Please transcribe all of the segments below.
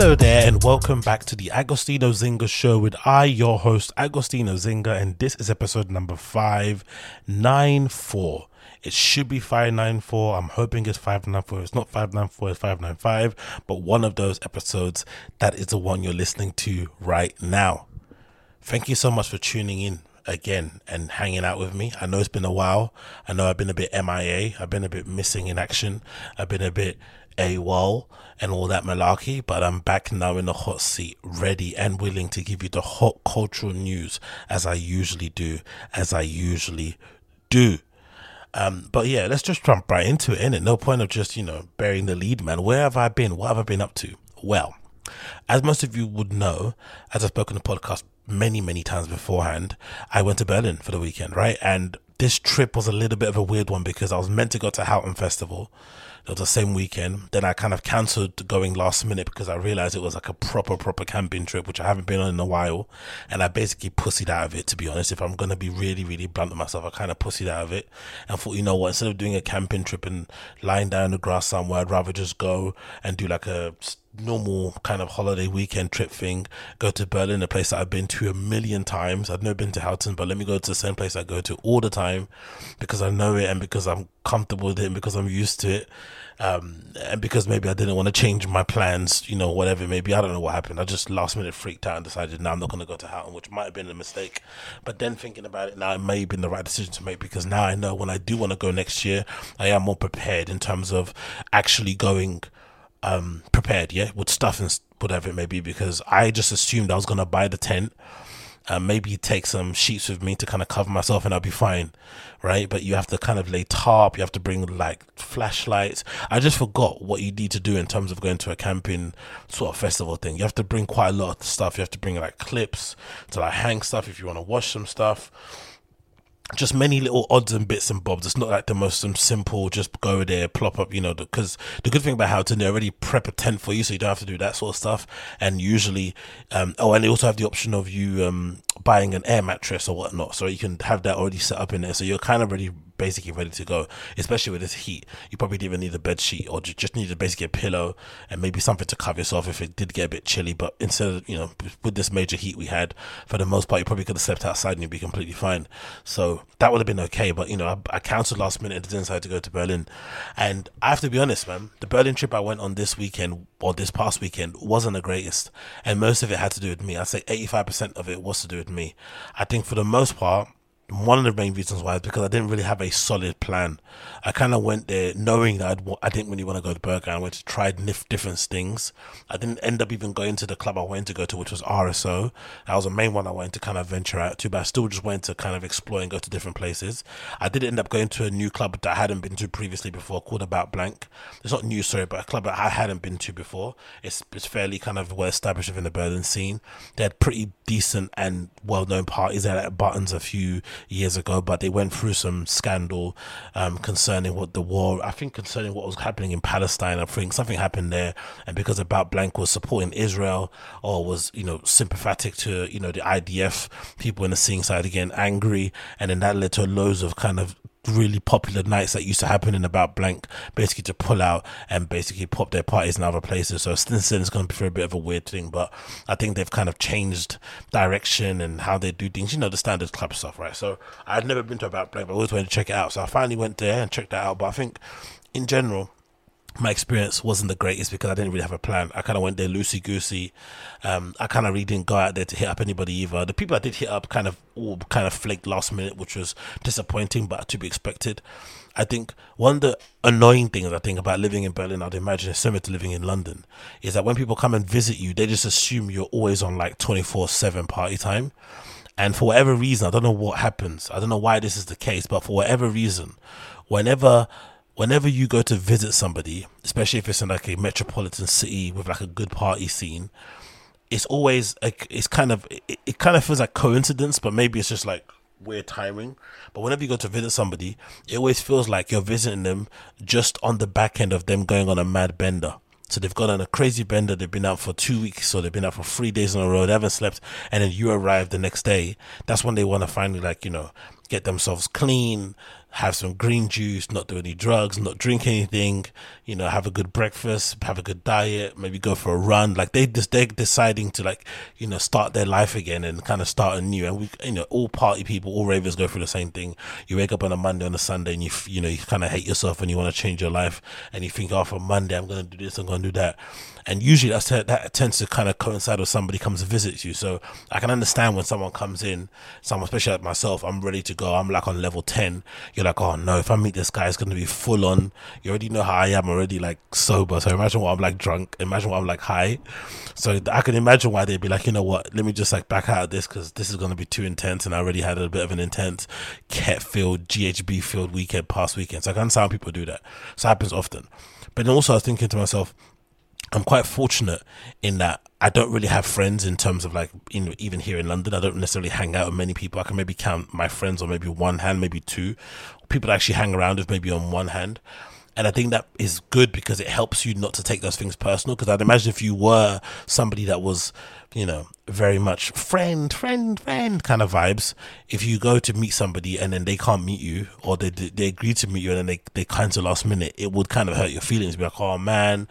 Hello there, and welcome back to the Agostinho Zinga show with I, your host, Agostinho Zinga, and this is episode number 594. It should be 594. I'm hoping it's 594. It's not 594, it's 595, but one of those episodes, that is the one you're listening to right now. Thank you so much for tuning in again and hanging out with me. I know it's been a while. I know I've been a bit MIA. I've been a bit missing in action. I've been a bit AWOL and all that malarkey, but I'm back now in the hot seat, ready and willing to give you the hot cultural news as I usually do, as I usually do. Um, but yeah, let's just jump right into it, innit? No point of just, you know, burying the lead, man. Where have I been? What have I been up to? Well, as most of you would know, as I've spoken on the podcast many, many times beforehand, I went to Berlin for the weekend, right? And this trip was a little bit of a weird one because I was meant to go to Houghton Festival. It was the same weekend. Then I kind of cancelled going last minute because I realized it was like a proper, proper camping trip, which I haven't been on in a while. And I basically pussied out of it, to be honest. If I'm going to be really, really blunt with myself, I kind of pussied out of it and thought, you know what, instead of doing a camping trip and lying down in the grass somewhere, I'd rather just go and do like a normal kind of holiday weekend trip thing. Go to Berlin, a place that I've been to a million times. I've never been to Houghton, but let me go to the same place I go to all the time because I know it and because I'm comfortable with it and because I'm used to it. Um, and because maybe I didn't want to change my plans, you know, whatever. Maybe I don't know what happened. I just last minute freaked out and decided now I'm not going to go to Houghton, which might have been a mistake. But then thinking about it now, it may have been the right decision to make because now I know when I do want to go next year, I am more prepared in terms of actually going um prepared yeah with stuff and whatever it may be because i just assumed i was going to buy the tent uh, maybe take some sheets with me to kind of cover myself and I'll be fine, right? But you have to kind of lay tarp, you have to bring like flashlights. I just forgot what you need to do in terms of going to a camping sort of festival thing. You have to bring quite a lot of stuff. You have to bring like clips to like hang stuff if you want to wash some stuff just many little odds and bits and bobs. It's not like the most simple, just go there, plop up, you know, because the good thing about Houghton, they already prep a tent for you, so you don't have to do that sort of stuff. And usually, um, oh, and they also have the option of you um, buying an air mattress or whatnot, so you can have that already set up in there. So you're kind of already basically ready to go, especially with this heat. You probably didn't even need a bed sheet or just need to basically a pillow and maybe something to cover yourself if it did get a bit chilly. But instead of, you know, with this major heat we had, for the most part, you probably could have slept outside and you'd be completely fine. So that would have been okay. But, you know, I, I cancelled last minute and didn't to go to Berlin. And I have to be honest, man, the Berlin trip I went on this weekend or this past weekend wasn't the greatest. And most of it had to do with me. I'd say 85% of it was to do with me. I think for the most part, one of the main reasons why is because I didn't really have a solid plan. I kind of went there knowing that I'd, I didn't really want to go to Berghain. I went to try different things. I didn't end up even going to the club I wanted to go to, which was RSO. That was the main one I wanted to kind of venture out to, but I still just went to kind of explore and go to different places. I did end up going to a new club that I hadn't been to previously before called About Blank. It's not new, sorry, but a club that I hadn't been to before. It's, it's fairly kind of well established within the Berlin scene. They had pretty decent and well known parties. They had Buttons a few years ago, but they went through some scandal um, concerning what the war, I think concerning what was happening in Palestine. I think something happened there, and because About Blank was supporting Israel or was, you know, sympathetic to, you know, the IDF, people in the seeing side again angry, and then that led to loads of kind of really popular nights that used to happen in about blank basically to pull out and basically pop their parties in other places. So then it's going to be a bit of a weird thing but i think they've kind of changed direction and how they do things. You know the standard club stuff right? So i'd never been to about blank but i always wanted to check it out. So i finally went there and checked that out. But i think in general my experience wasn't the greatest because I didn't really have a plan. I kind of went there loosey goosey. Um, I kind of really didn't go out there to hit up anybody either. The people I did hit up kind of all kind of flaked last minute, which was disappointing, but to be expected. I think one of the annoying things I think about living in Berlin, I'd imagine is similar to living in London, is that when people come and visit you, they just assume you're always on like 24 7 party time. And for whatever reason, I don't know what happens. I don't know why this is the case, but for whatever reason, whenever whenever you go to visit somebody, especially if it's in like a metropolitan city with like a good party scene, it's always like it's kind of it, it kind of feels like coincidence, but maybe it's just like weird timing. But whenever you go to visit somebody, it always feels like you're visiting them just on the back end of them going on a mad bender. So they've gone on a crazy bender. They've been out for two weeks, so they've been out for three days in a row. They haven't slept, and then you arrive the next day. That's when they want to finally, like you know, get themselves clean, have some green juice, not do any drugs, not drink anything, you know, have a good breakfast, have a good diet, maybe go for a run. Like they just they're deciding to like, you know, start their life again and kind of start anew. And we, you know, all party people, all ravers go through the same thing. You wake up on a Monday, on a Sunday, and you, you know, you kind of hate yourself and you want to change your life, and you think, oh, for Monday I'm going to do this, I'm going to do that and usually that's that tends to kind of coincide with somebody comes and visits you. So I can understand when someone comes in, someone especially like myself, I'm ready to go. I'm like on level ten. You're like, oh no, if I meet this guy, it's gonna be full on. You already know how I am already like sober. So imagine what I'm like drunk. Imagine what I'm like high. So I can imagine why they'd be like, you know what? Let me just like back out of this because this is gonna be too intense, and I already had a bit of an intense cat filled, GHB filled weekend past weekend. So I can understand people do that. So it happens often. But also I was thinking to myself I'm quite fortunate in that I don't really have friends in terms of like in, even here in London. I don't necessarily hang out with many people. I can maybe count my friends on maybe one hand, maybe two people actually hang around with maybe on one hand. And I think that is good because it helps you not to take those things personal. Because I'd imagine if you were somebody that was, you know, very much friend, friend, friend kind of vibes, if you go to meet somebody and then they can't meet you or they they agree to meet you and then they, they cancel last minute, it would kind of hurt your feelings. Be like, oh man,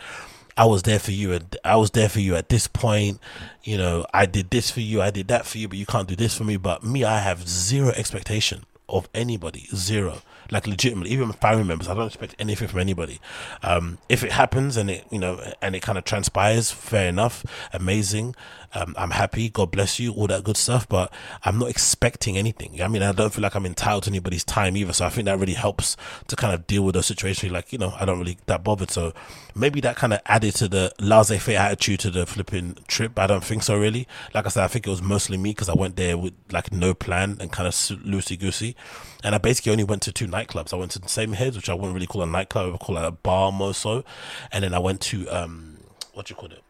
I was there for you and I was there for you at this point. You know, I did this for you, I did that for you, but you can't do this for me. But me, I have zero expectation of anybody, zero. Like legitimately, even family members, I don't expect anything from anybody. Um, if it happens and it, you know, and it kind of transpires, fair enough, amazing. Um, I'm happy. God bless you. All that good stuff. But I'm not expecting anything. I mean, I don't feel like I'm entitled to anybody's time either. So I think that really helps to kind of deal with those situations. Like, you know, I don't really that bothered. So maybe that kind of added to the laissez faire attitude to the flipping trip. I don't think so, really. Like I said, I think it was mostly me because I went there with like no plan and kind of loosey goosey. And I basically only went to two nightclubs. I went to the Sameheads, which I wouldn't really call a nightclub, I would call it a bar more so. And then I went to, um, what do you call it?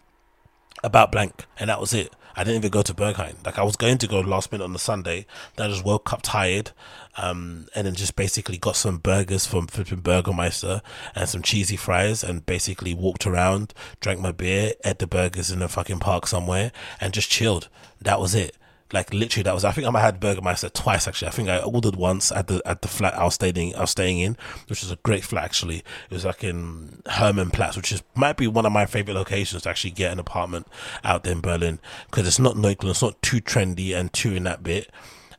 About blank, and that was it. I didn't even go to Berghain. Like I was going to go last minute on the Sunday, then I just woke up tired, um, and then just basically got some burgers from flipping Burgermeister and some cheesy fries, and basically walked around, drank my beer, ate the burgers in a fucking park somewhere, and just chilled. That was it like literally that was I think I had Burgermeister twice actually. I think I ordered once at the at the flat I was staying I was staying in, which was a great flat actually. It was like in Hermannplatz, which is might be one of my favorite locations to actually get an apartment out there in Berlin because it's not Neukölln, it's not too trendy and too in that bit.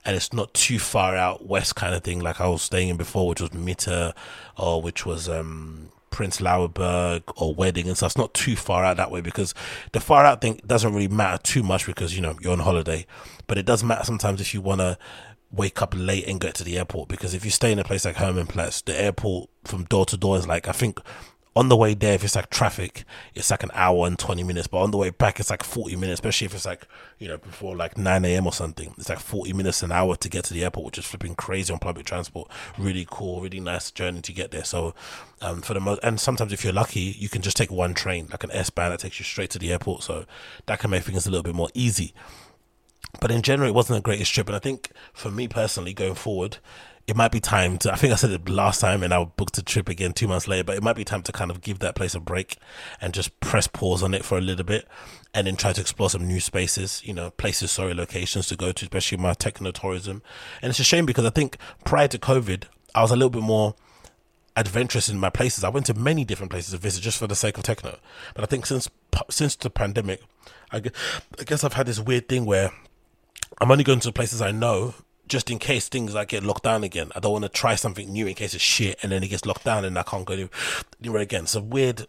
And it's not too far out west kind of thing like I was staying in before, which was Mitte or which was um Prenzlauer Berg or Wedding and stuff. It's not too far out that way because the far out thing doesn't really matter too much because you know you're on holiday, but it does matter sometimes if you want to wake up late and get to the airport because if you stay in a place like Hermannplatz, the airport from door to door is like I think on the way there, if it's like traffic, it's like an hour and 20 minutes. But on the way back, it's like 40 minutes, especially if it's like, you know, before like 9 a.m. or something. It's like 40 minutes an hour to get to the airport, which is flipping crazy on public transport. Really cool, really nice journey to get there. So, um, for the most, and sometimes if you're lucky, you can just take one train, like an S Bahn that takes you straight to the airport. So that can make things a little bit more easy. But in general, it wasn't the greatest trip. And I think for me personally, going forward, it might be time to. I think I said it last time, and I booked a trip again two months later. But it might be time to kind of give that place a break and just press pause on it for a little bit, and then try to explore some new spaces. You know, places, sorry, locations to go to, especially my techno tourism. And it's a shame because I think prior to COVID, I was a little bit more adventurous in my places. I went to many different places to visit just for the sake of techno. But I think since since the pandemic, I guess, I guess I've had this weird thing where I'm only going to places I know just in case things like get locked down again. I don't want to try something new in case it's shit and then it gets locked down and I can't go anywhere again. A weird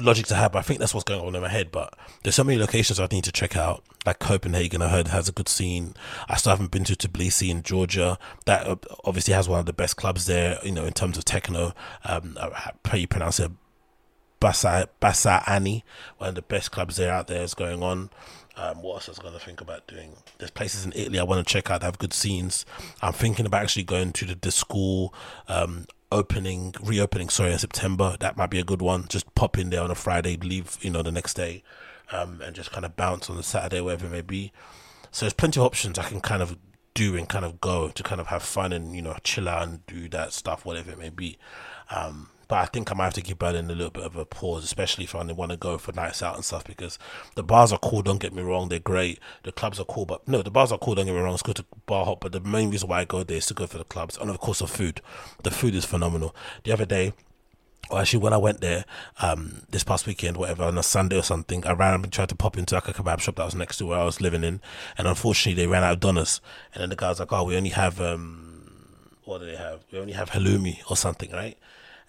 logic to have. I think that's what's going on in my head. But there's so many locations I need to check out. Like Copenhagen, I heard has a good scene. I still haven't been to Tbilisi in Georgia. That uh, obviously has one of the best clubs there. You know, in terms of techno. Um, how you pronounce it? Basa Basa one of the best clubs there out there is going on. Um, what else I was going to think about doing? There's places in Italy I want to check out have good scenes. I'm thinking about actually going to the, the school um, opening, reopening, sorry, in September. That might be a good one. Just pop in there on a Friday, leave, you know, the next day, um, and just kind of bounce on the Saturday, wherever it may be. So there's plenty of options I can kind of do and kind of go to kind of have fun and, you know, chill out and do that stuff, whatever it may be. Um, but I think I might have to give Berlin a little bit of a pause, especially if I only want to go for nights out and stuff, because the bars are cool. Don't get me wrong, they're great. The clubs are cool, but no, the bars are cool. Don't get me wrong, it's good to bar hop. But the main reason why I go there is to go for the clubs, and of course the food. The food is phenomenal. The other day, or actually when I went there um, this past weekend, whatever, on a Sunday or something, I ran and tried to pop into like a kebab shop that was next to where I was living in, and unfortunately they ran out of donuts. And then the guy was like, "Oh, we only have um, what do they have? We only have halloumi or something, right?"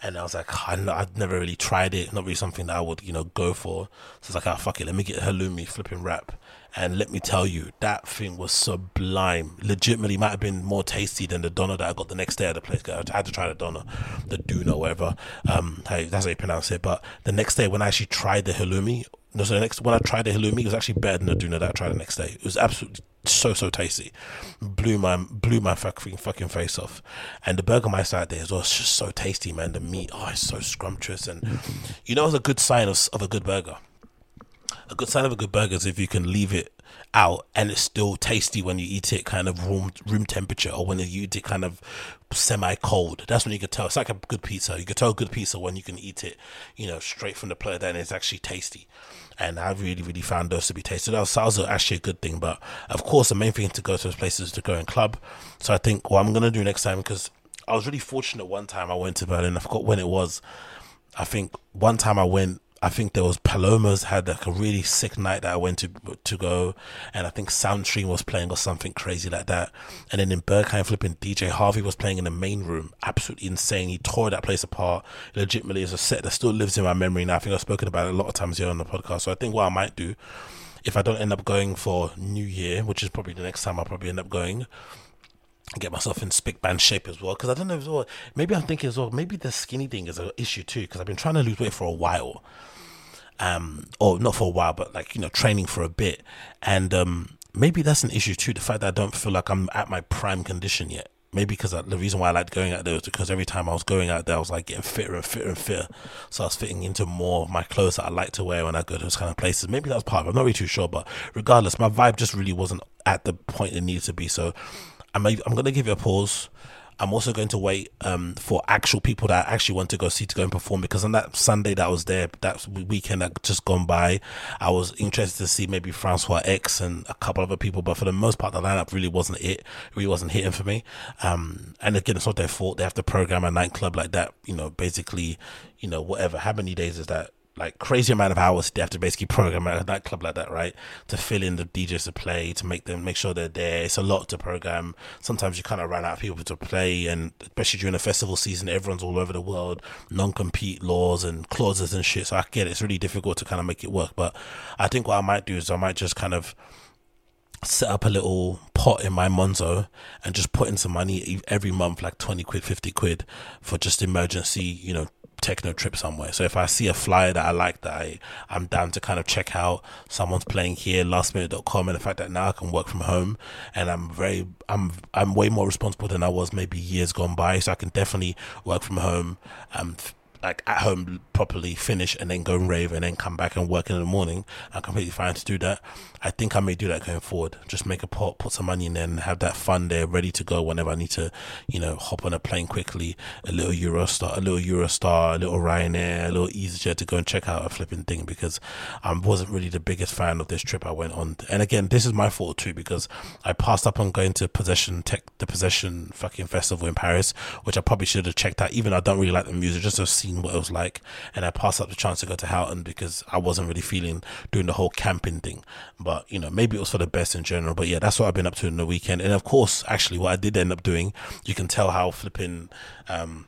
And I was like, I would never really tried it. Not really something that I would, you know, go for. So it's like, oh, fuck it. Let me get halloumi flipping wrap. And let me tell you, that thing was sublime. Legitimately, might have been more tasty than the doner that I got the next day at the place. I had to try the doner, the doner, whatever. Um, that's how you pronounce it. But the next day, when I actually tried the halloumi, no, so the next when I tried the halloumi, it was actually better than the doner that I tried the next day. It was absolutely so so tasty, blew my blew my fucking fucking face off. And the Burgermeister out there as well, it's just so tasty, man. The meat, oh, it's so scrumptious, and you know, it's a good sign of of a good burger. A good sign of a good burger is if you can leave it out and it's still tasty when you eat it kind of room room temperature or when you eat it kind of semi cold. That's when you can tell. It's like a good pizza. You can tell a good pizza when you can eat it, you know, straight from the plate and it's actually tasty and I really, really found those to be tasty. That was, that was actually a good thing. But of course, the main thing to go to those places is to go in club. So I think what I'm gonna do next time because I was really fortunate. One time I went to Berlin. I forgot when it was. I think one time I went I think there was Palomas had like a really sick night that I went to to go, and I think Soundstream was playing or something crazy like that. And then in Berghain, flipping DJ Harvey was playing in the main room, absolutely insane. He tore that place apart. Legitimately, as a set that still lives in my memory. Now I think I've spoken about it a lot of times here on the podcast. So I think what I might do, if I don't end up going for New Year, which is probably the next time I'll probably end up going, get myself in spick band shape as well because I don't know as well. Maybe I'm thinking as well. Maybe the skinny thing is an issue too because I've been trying to lose weight for a while, um, or not for a while, but like you know, training for a bit, and um, maybe that's an issue too. The fact that I don't feel like I'm at my prime condition yet. Maybe because the reason why I liked going out there was because every time I was going out there, I was like getting fitter and fitter and fitter. So I was fitting into more of my clothes that I like to wear when I go to those kind of places. Maybe that was part of it. I'm not really too sure, but regardless, my vibe just really wasn't at the point it needed to be. So I'm, I'm going to give you a pause. I'm also going to wait um, for actual people that I actually want to go see to go and perform because on that Sunday that I was there, that weekend that just gone by, I was interested to see maybe Francois X and a couple other people, but for the most part, the lineup really wasn't it. Really wasn't hitting for me. Um, and again, it's not their fault. They have to program a nightclub like that. You know, basically, you know, whatever. How many days is that? Like crazy amount of hours they have to basically program a nightclub like that, right? To fill in the DJs to play, to make them make sure they're there. It's a lot to program. Sometimes you kind of run out of people to play, and especially during the festival season, everyone's all over the world, non-compete laws and clauses and shit. So I get it. it's really difficult to kind of make it work. But I think what I might do is I might just kind of set up a little pot in my Monzo and just put in some money every month, like 20 quid, 50 quid for just emergency, you know, techno trip somewhere. So if I see a flyer that I like that I, I'm down to kind of check out, someone's playing here, lastminute.com, and the fact that now I can work from home and I'm very, I'm, I'm way more responsible than I was maybe years gone by. So I can definitely work from home, um, like at home properly, finish and then go and rave and then come back and work in the morning. I'm completely fine to do that. I think I may do that going forward. Just make a pot, put some money in there and have that fund there ready to go whenever I need to, you know, hop on a plane quickly, a little Eurostar, a little Eurostar, a little Ryanair, a little EasyJet to go and check out a flipping thing because I wasn't really the biggest fan of this trip I went on. And again, this is my fault too because I passed up on going to Possession Tech, the Possession fucking festival in Paris, which I probably should have checked out, even though I don't really like the music, just see seen what it was like, and I passed up the chance to go to Houghton because I wasn't really feeling doing the whole camping thing. But you know, maybe it was for the best in general. But yeah, that's what I've been up to in the weekend. And of course, actually, what I did end up doing, you can tell how flipping. Um,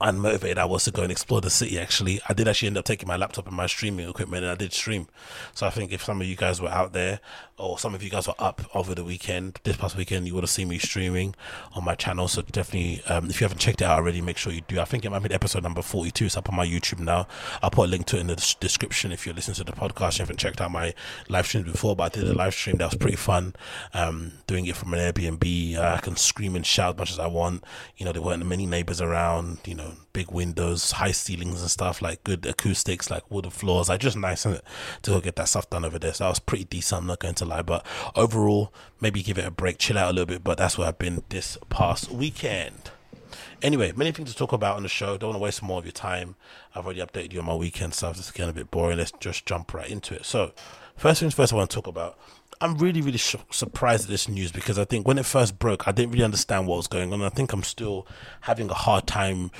unmotivated I was to go and explore the city. Actually, I did actually end up taking my laptop and my streaming equipment, and I did stream. So I think if some of you guys were out there, or some of you guys were up over the weekend, this past weekend, you would have seen me streaming on my channel. So definitely, um, if you haven't checked it out already, make sure you do. I think it might be episode number forty-two. It's up on my YouTube now. I'll put a link to it in the description if you're listening to the podcast. You haven't checked out my live streams before, but I did a live stream that was pretty fun. Um, doing it from an Airbnb, uh, I can scream and shout as much as I want. You know, there weren't many neighbors around. You know big windows, high ceilings and stuff, like good acoustics, like wooden floors. Like just nice it, to go get that stuff done over there. So that was pretty decent. I'm not going to lie, but overall, maybe give it a break, chill out a little bit. But that's where I've been this past weekend. Anyway, many things to talk about on the show. Don't want to waste more of your time. I've already updated you on my weekend stuff. It's getting a bit boring. Let's just jump right into it. So, first things first, I want to talk about I'm really, really sh- surprised at this news because I think when it first broke, I didn't really understand what was going on. I think I'm still having a hard time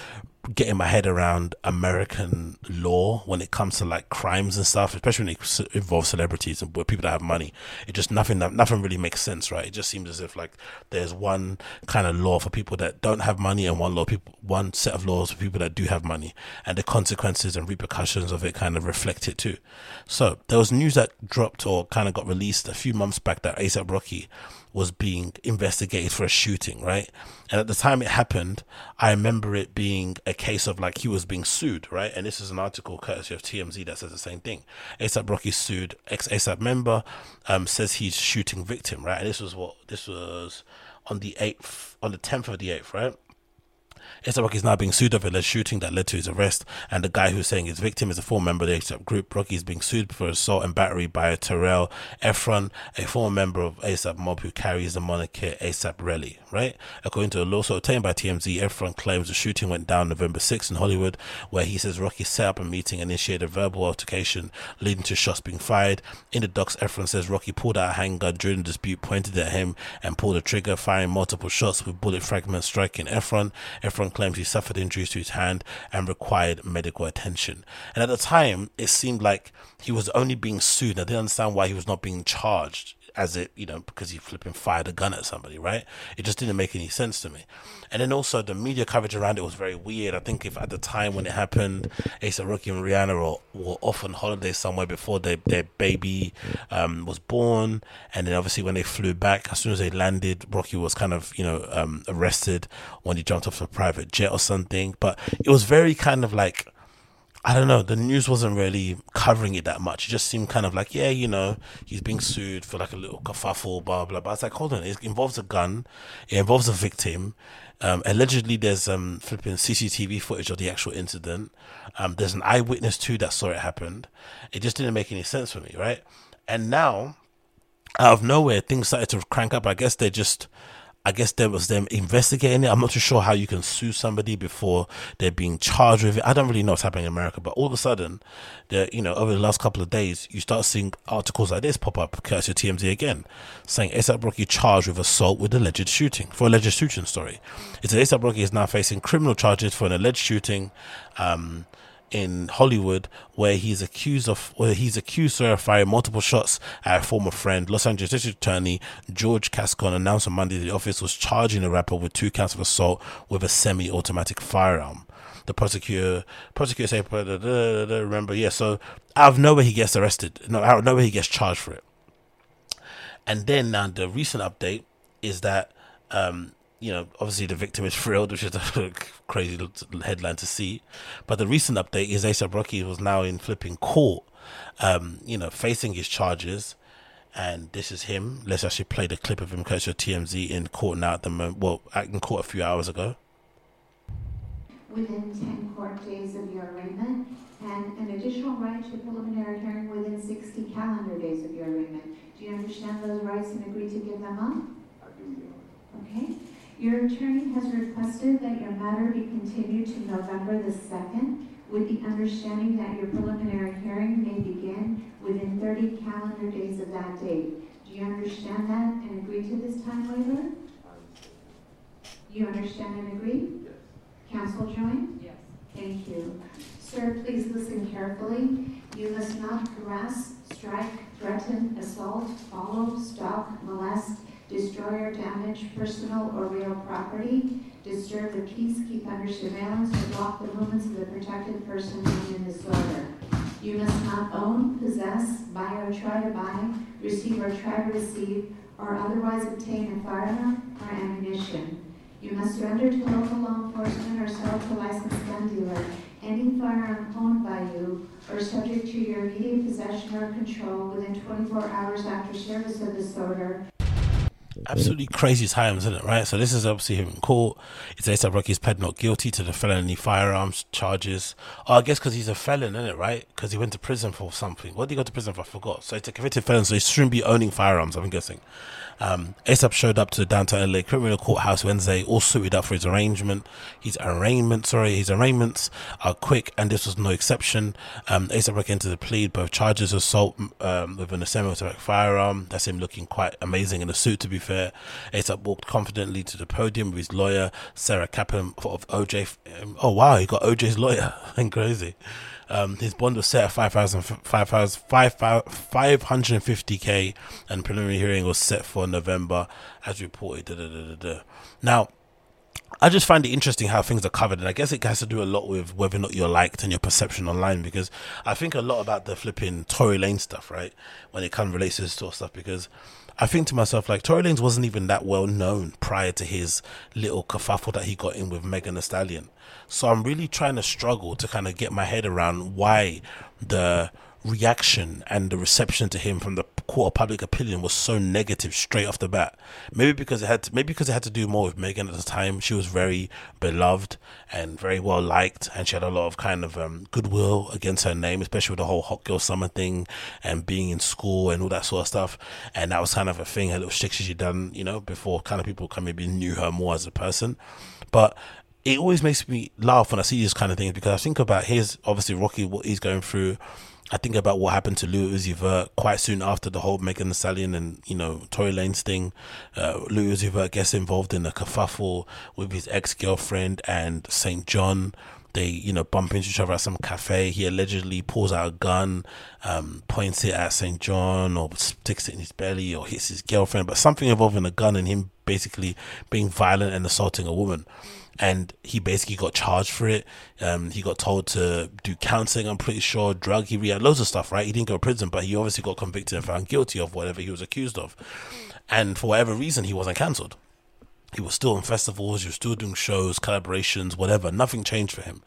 getting my head around American law when it comes to like crimes and stuff, especially when it involves celebrities and people that have money. It just nothing nothing really makes sense, right? It just seems as if like there's one kind of law for people that don't have money and one law people one set of laws for people that do have money, and the consequences and repercussions of it kind of reflect it too. So there was news that dropped or kind of got released a few months back that ASAP Rocky was being investigated for a shooting, right? And at the time it happened, I remember it being a case of like he was being sued, right? And this is an article courtesy of TMZ that says the same thing. ASAP Rocky sued ex ASAP member, um, says he's shooting victim, right? And this was what this was on the eighth, on the tenth of the eighth, right? ASAP is now being sued over alleged shooting that led to his arrest, and the guy who's saying his victim is a former member of the ASAP group. Rocky is being sued for assault and battery by Terrell Ephron, a former member of ASAP Mob who carries the moniker ASAP Relli, right? According to a lawsuit obtained by TMZ, Ephron claims the shooting went down November 6 in Hollywood, where he says Rocky set up a meeting and initiated a verbal altercation, leading to shots being fired. In the docs, Ephron says Rocky pulled out a handgun during the dispute, pointed at him, and pulled the trigger, firing multiple shots with bullet fragments striking Ephron. Ephron claims he suffered injuries to his hand and required medical attention. And at the time, it seemed like he was only being sued. I didn't understand why he was not being charged as it, you know, because he flipping fired a gun at somebody, right? It just didn't make any sense to me. And then also the media coverage around it was very weird. I think if at the time when it happened, ASAP Rocky and Rihanna were, were off on holiday somewhere before their, their baby um, was born. And then obviously when they flew back, as soon as they landed, Rocky was kind of, you know, um, arrested when he jumped off a private jet or something. But it was very kind of like, I don't know, the news wasn't really covering it that much. It just seemed kind of like, yeah, you know, he's being sued for like a little kerfuffle, blah, blah, blah. I was like, hold on, it involves a gun, it involves a victim. Um, allegedly, there's um, flipping CCTV footage of the actual incident. Um, there's an eyewitness too that saw it happen. It just didn't make any sense for me, right? And now, out of nowhere, things started to crank up. I guess they just I guess there was them investigating it. I'm not too sure how you can sue somebody before they're being charged with it. I don't really know what's happening in America, but all of a sudden, the you know over the last couple of days, you start seeing articles like this pop up, courtesy of TMZ again, saying ASAP Rocky charged with assault with alleged shooting for alleged shooting. Story. It's ASAP Rocky is now facing criminal charges for an alleged shooting. Um, in Hollywood where he's accused of where he's accused of firing multiple shots at a former friend. Los Angeles District Attorney George Gascon announced on Monday the office was charging the rapper with two counts of assault with a semi-automatic firearm. The prosecutor prosecutor said, "Remember, yeah." So out of nowhere he gets arrested. No, out of nowhere he gets charged for it. And then now the recent update is that um, you know, obviously the victim is thrilled, which is a crazy headline to see. But the recent update is ASAP Rocky was now in flipping court, um, you know, facing his charges. And this is him. Let's actually play the clip of him, coach of TMZ, in court now at the moment. Well, in court a few hours ago. Within 10 court days of your arraignment, and an additional right to preliminary hearing within 60 calendar days of your arraignment. Do you understand those rights and agree to give them up? I do, Okay. Your attorney has requested that your matter be continued to November the 2nd with the understanding that your preliminary hearing may begin within 30 calendar days of that date. Do you understand that and agree to this time waiver? You understand and agree? Yes. Counsel join? Yes. Thank you. Sir, please listen carefully. You must not harass, strike, threaten, assault, follow, stalk, molest, destroy or damage personal or real property, disturb the peace, keep under surveillance, or block the movements of the protected person in disorder. You must not own, possess, buy or try to buy, receive or try to receive, or otherwise obtain a firearm or ammunition. You must surrender to local law enforcement or sell to a licensed gun dealer any firearm owned by you or subject to your immediate possession or control within 24 hours after service of this order absolutely crazy times, isn't it? Right. So this is obviously him in court. It's ASAP Rocky's pled not guilty to the felony firearms charges. Oh, I guess because he's a felon, isn't it? Right? Because he went to prison for something. What did he go to prison for? I forgot. So he's a convicted felon, so he shouldn't be owning firearms. I'm guessing. Um, ASAP showed up to the downtown LA criminal courthouse Wednesday, all suited up for his arrangement. His arraignment, sorry, his arraignments are quick, and this was no exception. Um, ASAP entered the plea, both charges of assault um, with an semi-automatic firearm. That's him looking quite amazing in a suit, to be fair. ASAP walked confidently to the podium with his lawyer, Sarah Kaplan of OJ. Oh wow, he got OJ's lawyer. and crazy. Um, his bond was set at 5,000, 550k, and preliminary hearing was set for November, as reported. Da, da, da, now, I just find it interesting how things are covered, and I guess it has to do a lot with whether or not you're liked and your perception online. Because I think a lot about the flipping Tory Lanez stuff, right? When it of relates to this sort of stuff, because I think to myself, like, Tory Lanez wasn't even that well known prior to his little kerfuffle that he got in with Megan Thee Stallion. So I'm really trying to struggle to kind of get my head around why the reaction and the reception to him from the court of public opinion was so negative straight off the bat. Maybe because it had to, maybe because it had to do more with Megan at the time. She was very beloved and very well liked, and she had a lot of kind of um, goodwill against her name, especially with the whole hot girl summer thing and being in school and all that sort of stuff. And that was kind of a thing, her little shtick she'd done, you know, before kind of people kind of maybe knew her more as a person. But it always makes me laugh when I see these kind of things because I think about his obviously Rocky what he's going through I think about what happened to Lil Uzi Vert quite soon after the whole Megan Thee Stallion and you know Tory Lanez thing. Uh, Lil Uzi Vert gets involved in a kerfuffle with his ex girlfriend and Saint Jhn. They you know bump into each other at some cafe. He allegedly pulls out a gun, um, points it at Saint Jhn or sticks it in his belly or hits his girlfriend, but something involving a gun and him basically being violent and assaulting a woman and he basically got charged for it. Um, he got told to do counseling. I'm pretty sure drug. He had loads of stuff, right? He didn't go to prison, but he obviously got convicted and found guilty of whatever he was accused of. And for whatever reason, he wasn't cancelled. He was still in festivals. He was still doing shows, collaborations, whatever. Nothing changed for him.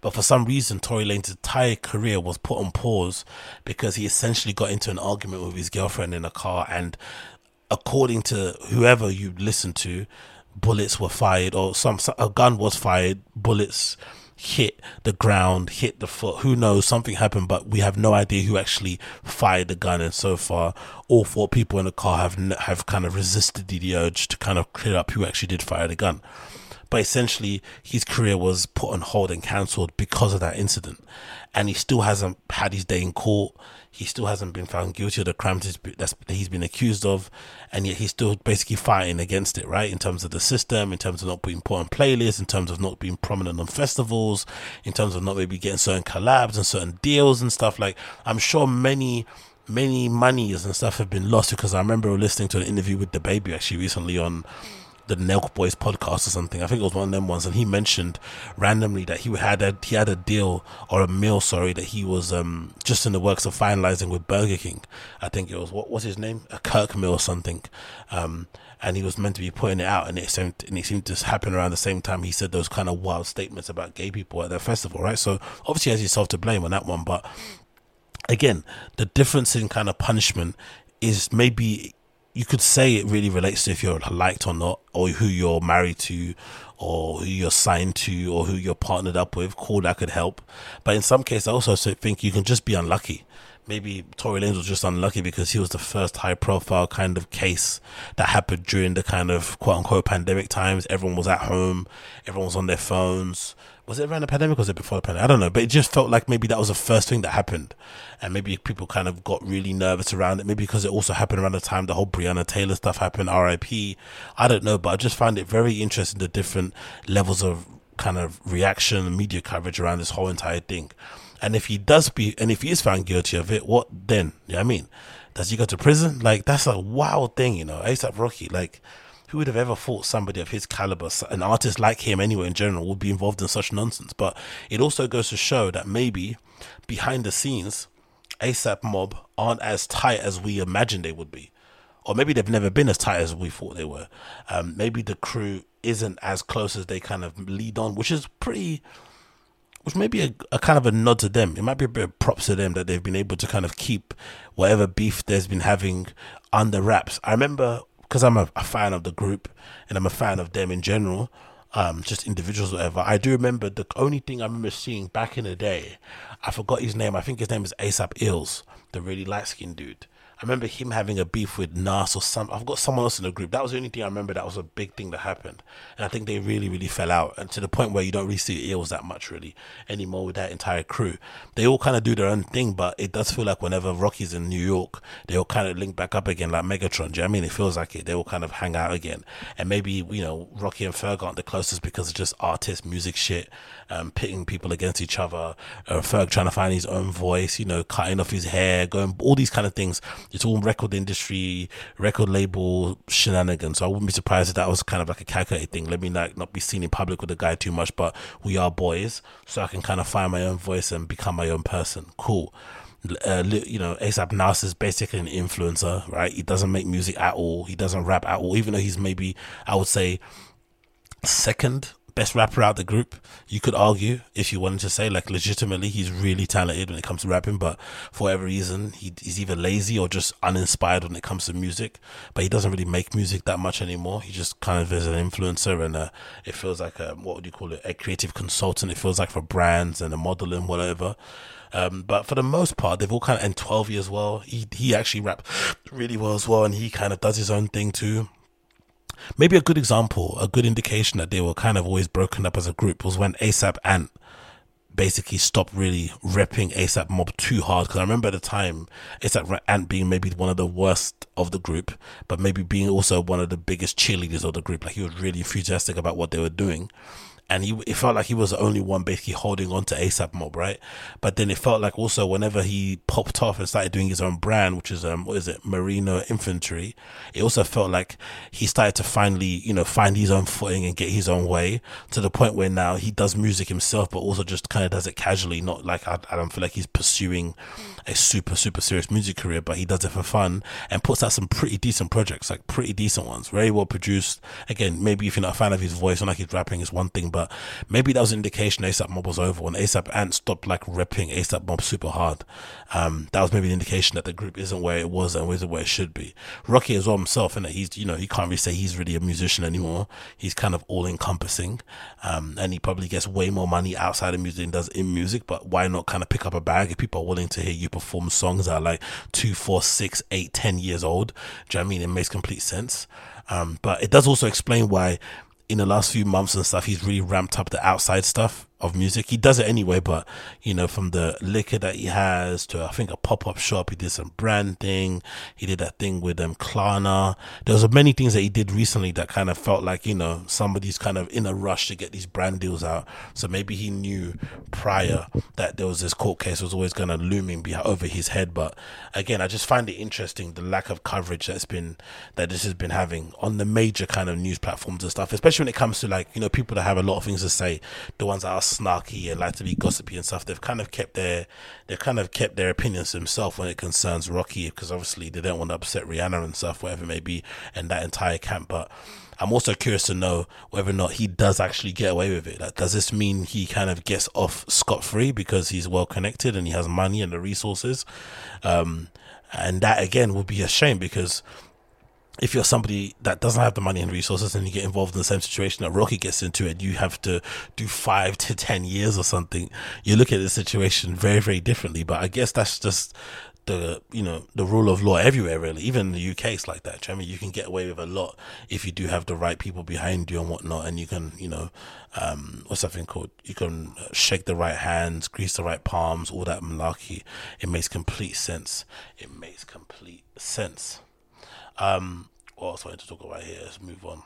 But for some reason, Tory Lanez entire career was put on pause because he essentially got into an argument with his girlfriend in a car. And according to whoever you listen to, bullets were fired or some a gun was fired bullets hit the ground hit the foot. Who knows? Something happened but we have no idea who actually fired the gun. And so far all four people in the car have have kind of resisted the urge to kind of clear up who actually did fire the gun but essentially his career was put on hold and cancelled because of that incident and he still hasn't had his day in court he still hasn't been found guilty of the crimes that he's been accused of, and yet he's still basically fighting against it, right? In terms of the system, in terms of not being put on playlists, in terms of not being prominent on festivals, in terms of not maybe getting certain collabs and certain deals and stuff. Like, I'm sure many many monies and stuff have been lost because I remember listening to an interview with DaBaby actually recently on the Nelk Boys podcast or something. I think it was one of them ones, and he mentioned randomly that he had a he had a deal or a meal, sorry, that he was um just in the works of finalizing with Burger King. I think it was what was his name, a Kirk meal or something. Um, and he was meant to be putting it out, and it seemed and it seemed to happen around the same time he said those kind of wild statements about gay people at their festival, right? So obviously, he has himself to blame on that one, but again, the difference in kind of punishment is maybe you could say it really relates to if you're liked or not, or who you're married to, or who you're signed to, or who you're partnered up with. Cool, that could help. But in some cases, I also think you can just be unlucky. Maybe Tory Lanez was just unlucky because he was the first high profile kind of case that happened during the kind of quote unquote pandemic times. Everyone was at home, everyone was on their phones was it around the pandemic or was it before the pandemic? I don't know, but it just felt like maybe that was the first thing that happened, and maybe people kind of got really nervous around it. Maybe because it also happened around the time the whole Breonna Taylor stuff happened, R.I.P. I don't know, but I just find it very interesting the different levels of kind of reaction and media coverage around this whole entire thing. And if he does be, and if he is found guilty of it, what then? You know what I mean? Does he go to prison? Like, that's a wild thing, you know? ASAP Rocky, like, who would have ever thought somebody of his caliber, an artist like him anyway in general, would be involved in such nonsense? But it also goes to show that maybe behind the scenes, ASAP Mob aren't as tight as we imagined they would be. Or maybe they've never been as tight as we thought they were. Um, maybe the crew isn't as close as they kind of lead on, which is pretty which may be a, a, kind of a nod to them. It might be a bit of props to them that they've been able to kind of keep whatever beef there's been having under wraps. I remember because I'm a, a, fan of the group and I'm a fan of them in general, um, just individuals, whatever. I do remember the only thing I remember seeing back in the day. I forgot his name. I think his name is ASAP Illz, the really light skinned dude. I remember him having a beef with Nas or some. I've got someone else in the group. That was the only thing I remember. That was a big thing that happened, and I think they really, really fell out, and to the point where you don't really see Illz that much really anymore with that entire crew. They all kind of do their own thing, but it does feel like whenever Rocky's in New York, they all kind of link back up again, like Megatron. Do you know I mean? It feels like it. They all kind of hang out again, and maybe you know Rocky and Ferg aren't the closest because of just artist music shit, um, pitting people against each other. Uh, Ferg trying to find his own voice, you know, cutting off his hair, going all these kind of things it's all record industry, record label shenanigans. So I wouldn't be surprised if that was kind of like a calculated thing. Let me like not be seen in public with the guy too much, but we are boys, so I can kind of find my own voice and become my own person. Cool. Uh, you know, ASAP Nast is basically an influencer, right? He doesn't make music at all. He doesn't rap at all, even though he's maybe, I would say, second best rapper out the group. You could argue if you wanted to say like legitimately he's really talented when it comes to rapping, but for whatever reason he, he's either lazy or just uninspired when it comes to music. But he doesn't really make music that much anymore. He just kind of is an influencer and uh, it feels like a, what would you call it? A creative consultant. It feels like for brands and a modeling whatever. Um, but for the most part, they've all kind of, and 12 years well, he, he actually rap really well as well. And he kind of does his own thing too maybe a good example, a good indication that they were kind of always broken up as a group was when ASAP Ant basically stopped really repping ASAP Mob too hard. Because I remember at the time, ASAP Ant being maybe one of the worst of the group, but maybe being also one of the biggest cheerleaders of the group. Like he was really enthusiastic about what they were doing and he it felt like he was the only one basically holding on to ASAP Mob, right? But then it felt like also whenever he popped off and started doing his own brand, which is um what is it, Marino Infantry, it also felt like he started to finally, you know, find his own footing and get his own way to the point where now he does music himself, but also just kind of does it casually, not like I, I don't feel like he's pursuing a super super serious music career, but he does it for fun and puts out some pretty decent projects, like pretty decent ones, very well produced. Again, maybe if you're not a fan of his voice or like his rapping is one thing, but maybe that was an indication ASAP Mob was over when ASAP Ant stopped like ripping ASAP Mob super hard. Um, that was maybe an indication that the group isn't where it was and isn't where it should be. Rocky as well himself, and he's you know he can't really say he's really a musician anymore. He's kind of all encompassing, um, and he probably gets way more money outside of music than does in music. But why not kind of pick up a bag if people are willing to hear you perform songs that are like two, four, six, eight, ten years old? Do you know I mean? It makes complete sense. Um, but it does also explain why in the last few months and stuff, he's really ramped up the outside stuff of music. He does it anyway, but you know, from the liquor that he has to I think a pop up shop, he did some branding. He did that thing with um Klarna. There was many things that he did recently that kind of felt like you know somebody's kind of in a rush to get these brand deals out. So maybe he knew prior that there was this court case was always going to looming be over his head. But again, I just find it interesting the lack of coverage that's been that this has been having on the major kind of news platforms and stuff, especially when it comes to like you know people that have a lot of things to say, the ones that are snarky and like to be gossipy and stuff, they've kind of kept their they've kind of kept their opinions to themselves when it concerns Rocky because obviously they don't want to upset Rihanna and stuff, whatever it may be, and that entire camp. But I'm also curious to know whether or not he does actually get away with it. Like, does this mean he kind of gets off scot free because he's well connected and he has money and the resources? Um, and that again would be a shame because if you're somebody that doesn't have the money and resources and you get involved in the same situation that Rocky gets into and you have to do five to 10 years or something, you look at the situation very, very differently. But I guess that's just the, you know, the rule of law everywhere, really. Even in the UK, it's like that. I mean, you can get away with a lot if you do have the right people behind you and whatnot. And you can, you know, um, what's that thing called? You can shake the right hands, grease the right palms, all that malarkey. It makes complete sense. It makes complete sense. Um, what else I wanted to talk about here? Let's move on.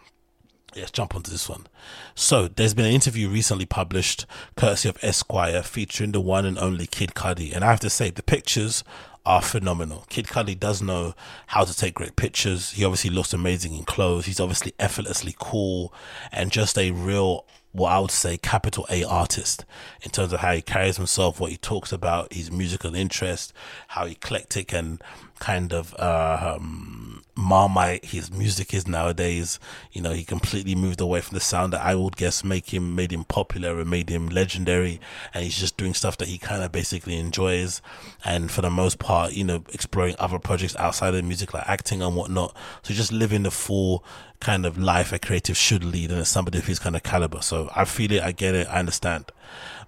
let's jump onto this one. So, there's been an interview recently published, courtesy of Esquire, featuring the one and only Kid Cudi. And I have to say, the pictures are phenomenal. Kid Cudi does know how to take great pictures. He obviously looks amazing in clothes. He's obviously effortlessly cool and just a real what I would say capital A artist in terms of how he carries himself, what he talks about, his musical interest, how eclectic and kind of um, marmite his music is nowadays. You know, he completely moved away from the sound that I would guess make him made him popular and made him legendary, and he's just doing stuff that he kind of basically enjoys, and for the most part, you know, exploring other projects outside of music like acting and whatnot. So just living the full kind of life a creative should lead and as somebody of his kind of caliber. So I feel it, I get it, I understand.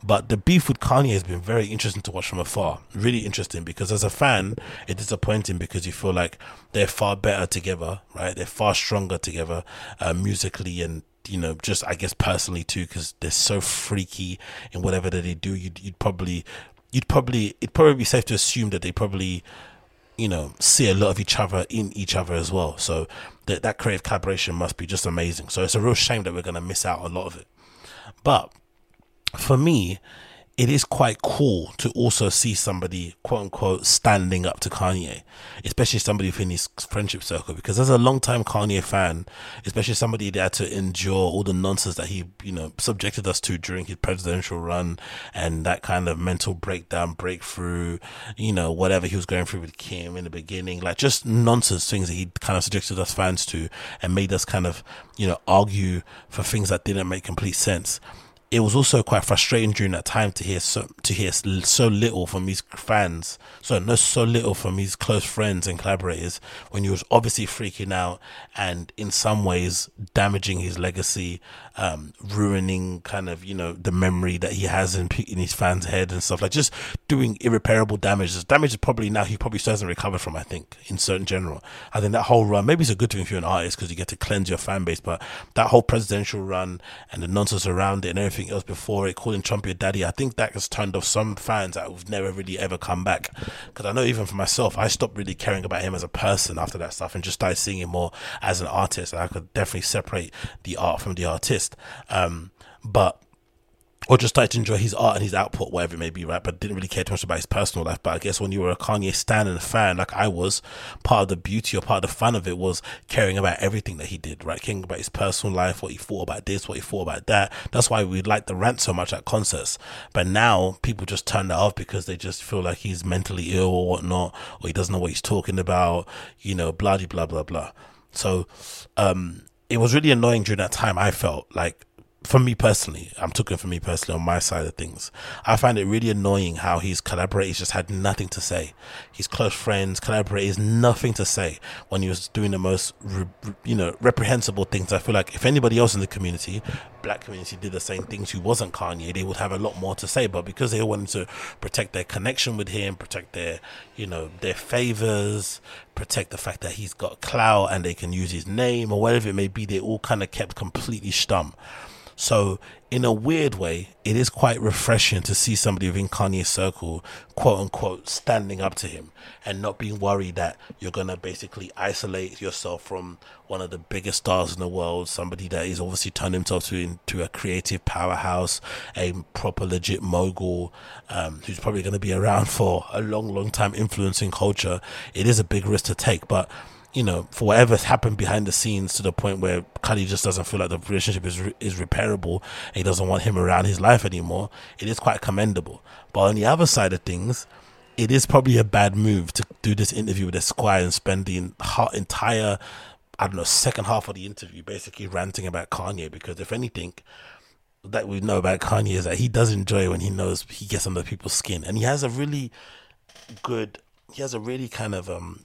But the beef with Kanye has been very interesting to watch from afar. Really interesting because as a fan, it's disappointing because you feel like they're far better together, right? They're far stronger together, uh, musically and you know, just I guess personally too, because they're so freaky in whatever that they do. You'd, you'd probably, you'd probably, it'd probably be safe to assume that they probably you know, see a lot of each other in each other as well. So that that creative collaboration must be just amazing. So it's a real shame that we're going to miss out a lot of it. But for me, it is quite cool to also see somebody quote unquote standing up to Kanye, especially somebody within his friendship circle. Because as a long time Kanye fan, especially somebody that had to endure all the nonsense that he, you know, subjected us to during his presidential run and that kind of mental breakdown, breakthrough, you know, whatever he was going through with Kim in the beginning, like just nonsense things that he kind of subjected us fans to and made us kind of, you know, argue for things that didn't make complete sense it was also quite frustrating during that time to hear so to hear so little from his fans, so no so little from his close friends and collaborators when he was obviously freaking out and in some ways damaging his legacy, um, ruining kind of you know the memory that he has in in his fans' head and stuff like just doing irreparable damage. This damage is probably now he probably still hasn't recovered from. I think in certain general, I think that whole run maybe it's a good thing if you're an artist because you get to cleanse your fan base, but that whole presidential run and the nonsense around it and everything everything else before it, calling Trump your daddy, I think that has turned off some fans that have never really ever come back. Because I know even for myself, I stopped really caring about him as a person after that stuff and just started seeing him more as an artist. And I could definitely separate the art from the artist. Um, but or just started to enjoy his art and his output, whatever it may be, right? But didn't really care too much about his personal life. But I guess when you were a Kanye stan and a fan, like I was, part of the beauty or part of the fun of it was caring about everything that he did, right? Caring about his personal life, what he thought about this, what he thought about that. That's why we like the rant so much at concerts. But now people just turn that off because they just feel like he's mentally ill or whatnot, or he doesn't know what he's talking about, you know, blah, blah, blah, blah. So, um, it was really annoying during that time. I felt like for me personally, I'm talking for me personally on my side of things. I find it really annoying how his collaborators just had nothing to say. His close friends, collaborators, nothing to say when he was doing the most, you know, reprehensible things. I feel like if anybody else in the community, black community, did the same things who wasn't Kanye, they would have a lot more to say. But because they wanted to protect their connection with him, protect their, you know, their favors, protect the fact that he's got clout and they can use his name or whatever it may be, they all kind of kept completely stum. So, in a weird way, it is quite refreshing to see somebody within Kanye's circle, quote unquote, standing up to him and not being worried that you're going to basically isolate yourself from one of the biggest stars in the world, somebody that is obviously turned himself to, into a creative powerhouse, a proper legit mogul, um, who's probably going to be around for a long, long time influencing culture. It is a big risk to take, but you know, for whatever's happened behind the scenes to the point where Kanye just doesn't feel like the relationship is is repairable and he doesn't want him around his life anymore, it is quite commendable. But on the other side of things, it is probably a bad move to do this interview with Esquire and spend the entire, I don't know, second half of the interview basically ranting about Kanye because if anything, that we know about Kanye is that he does enjoy when he knows he gets under people's skin, and he has a really good, he has a really kind of um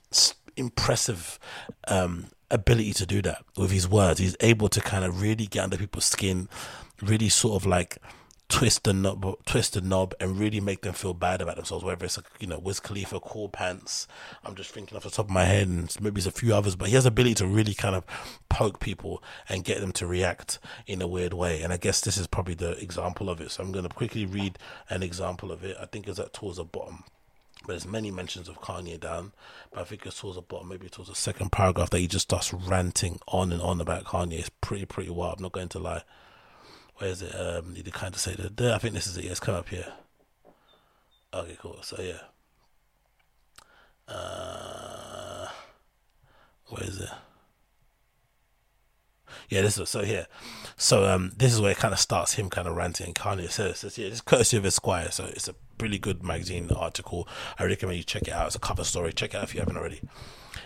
impressive um, ability to do that with his words. He's able to kind of really get under people's skin, really sort of like twist the knob, twist the knob, and really make them feel bad about themselves. Whether it's a, you know Wiz Khalifa, Cool Pants, I'm just thinking off the top of my head, and maybe there's a few others, but he has ability to really kind of poke people and get them to react in a weird way. And I guess this is probably the example of it. So I'm going to quickly read an example of it. I think it's at towards the bottom there's many mentions of Kanye down, but I think it's towards the bottom, maybe towards the second paragraph that he just starts ranting on and on about Kanye. It's pretty, pretty wild. I'm not going to lie. Where is it? Um, you kind of say that. I think this is it. Yeah, it's come up here. Okay, cool. So yeah. Uh, where is it? Yeah, this is so here. So um, this is where it kind of starts him kind of ranting. And Kanye says, says yeah, it's courtesy of Esquire. So it's a really good magazine article. I recommend you check it out. It's a cover story. Check it out if you haven't already.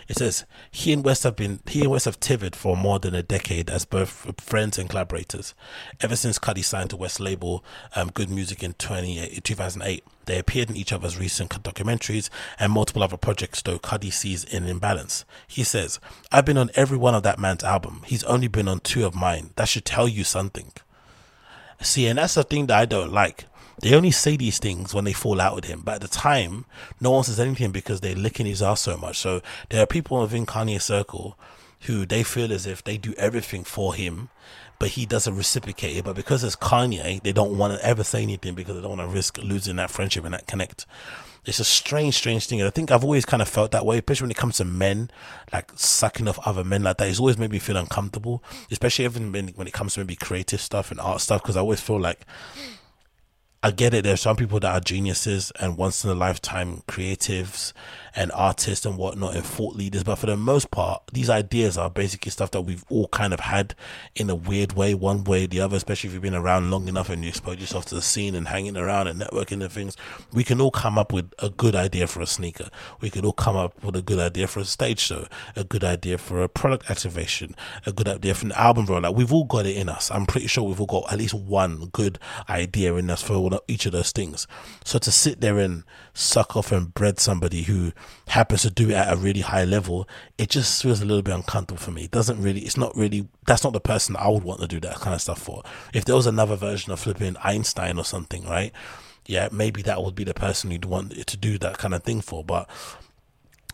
It says he and West have been he and West have tivered for more than a decade as both friends and collaborators. Ever since Cudi signed to West label um, Good Music in 20, 2008, they appeared in each other's recent documentaries and multiple other projects. Though Cudi sees an imbalance, he says, "I've been on every one of that man's album. He's only been on two of mine. That should tell you something." See, and that's the thing that I don't like. They only say these things when they fall out with him, but at the time, no one says anything because they're licking his ass so much. So there are people within Kanye's circle who they feel as if they do everything for him, but he doesn't reciprocate it. But because it's Kanye, they don't want to ever say anything because they don't want to risk losing that friendship and that connect. It's a strange, strange thing. And I think I've always kind of felt that way, especially when it comes to men, like sucking off other men like that. It's always made me feel uncomfortable, especially even when, when it comes to maybe creative stuff and art stuff, because I always feel like I get it. There's some people that are geniuses and once in a lifetime creatives and artists and whatnot and thought leaders. But for the most part, these ideas are basically stuff that we've all kind of had in a weird way, one way or the other, especially if you've been around long enough and you expose yourself to the scene and hanging around and networking and things. We can all come up with a good idea for a sneaker. We could all come up with a good idea for a stage show, a good idea for a product activation, a good idea for an album rollout. We've all got it in us. I'm pretty sure we've all got at least one good idea in us for each of those things. So to sit there and suck off and bread somebody who happens to do it at a really high level, it just feels a little bit uncomfortable for me. It doesn't really, it's not really, that's not the person I would want to do that kind of stuff for. If there was another version of flipping Einstein or something, right? Yeah, maybe that would be the person you'd want to do that kind of thing for. But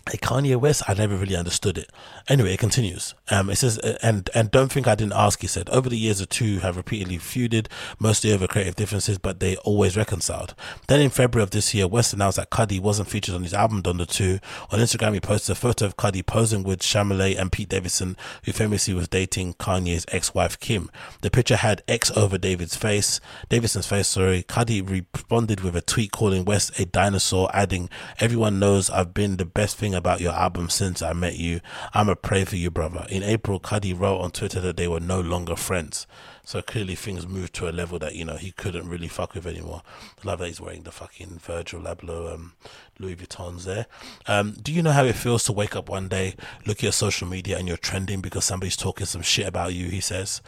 Kanye West, I never really understood it. Anyway, it continues. Um, it says, uh, and and don't think I didn't ask. He said, over the years, the two have repeatedly feuded, mostly over creative differences, but they always reconciled. Then in February of this year, West announced that Cudi wasn't featured on his album Donda 2. On Instagram, he posted a photo of Cudi posing with Chalamet and Pete Davidson, who famously was dating Kanye's ex-wife Kim. The picture had X over David's face, Davidson's face. Sorry, Cudi responded with a tweet calling West a dinosaur, adding, "Everyone knows I've been the best thing." About your album since I met you. I'm a pray for you, brother. In April, Cudi wrote on Twitter that they were no longer friends. So clearly things moved to a level that, you know, he couldn't really fuck with anymore. I love that he's wearing the fucking Virgil Abloh um, Louis Vuittons there. Um, do you know how it feels to wake up one day, look at your social media and you're trending because somebody's talking some shit about you, he says.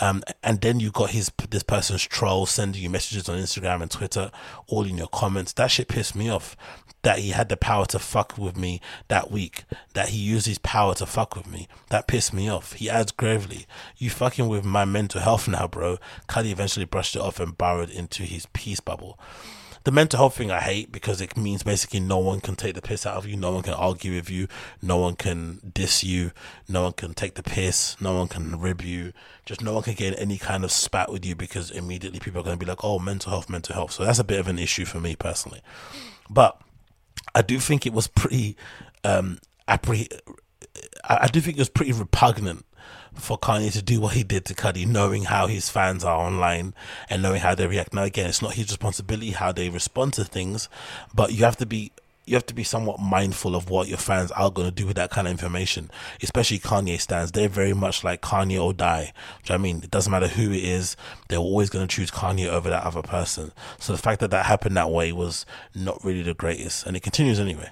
Um, and then you got his this person's troll sending you messages on Instagram and Twitter, all in your comments. That shit pissed me off that he had the power to fuck with me that week, that he used his power to fuck with me. That pissed me off. He adds gravely, You fucking with my mental health now, bro. Cudi eventually brushed it off and burrowed into his peace bubble. The mental health thing I hate because it means basically no one can take the piss out of you, no one can argue with you, no one can diss you, no one can take the piss, no one can rib you, just no one can get any kind of spat with you because immediately people are going to be like, oh, mental health, mental health. So that's a bit of an issue for me personally. But I do think it was pretty um appre- I do think it was pretty repugnant for Kanye to do what he did to Cudi, knowing how his fans are online and knowing how they react. Now, again, it's not his responsibility how they respond to things, but you have to be you have to be somewhat mindful of what your fans are going to do with that kind of information, especially Kanye stands. They're very much like Kanye or die. Do you know I mean? It doesn't matter who it is, they're always going to choose Kanye over that other person. So the fact that that happened that way was not really the greatest. And it continues anyway.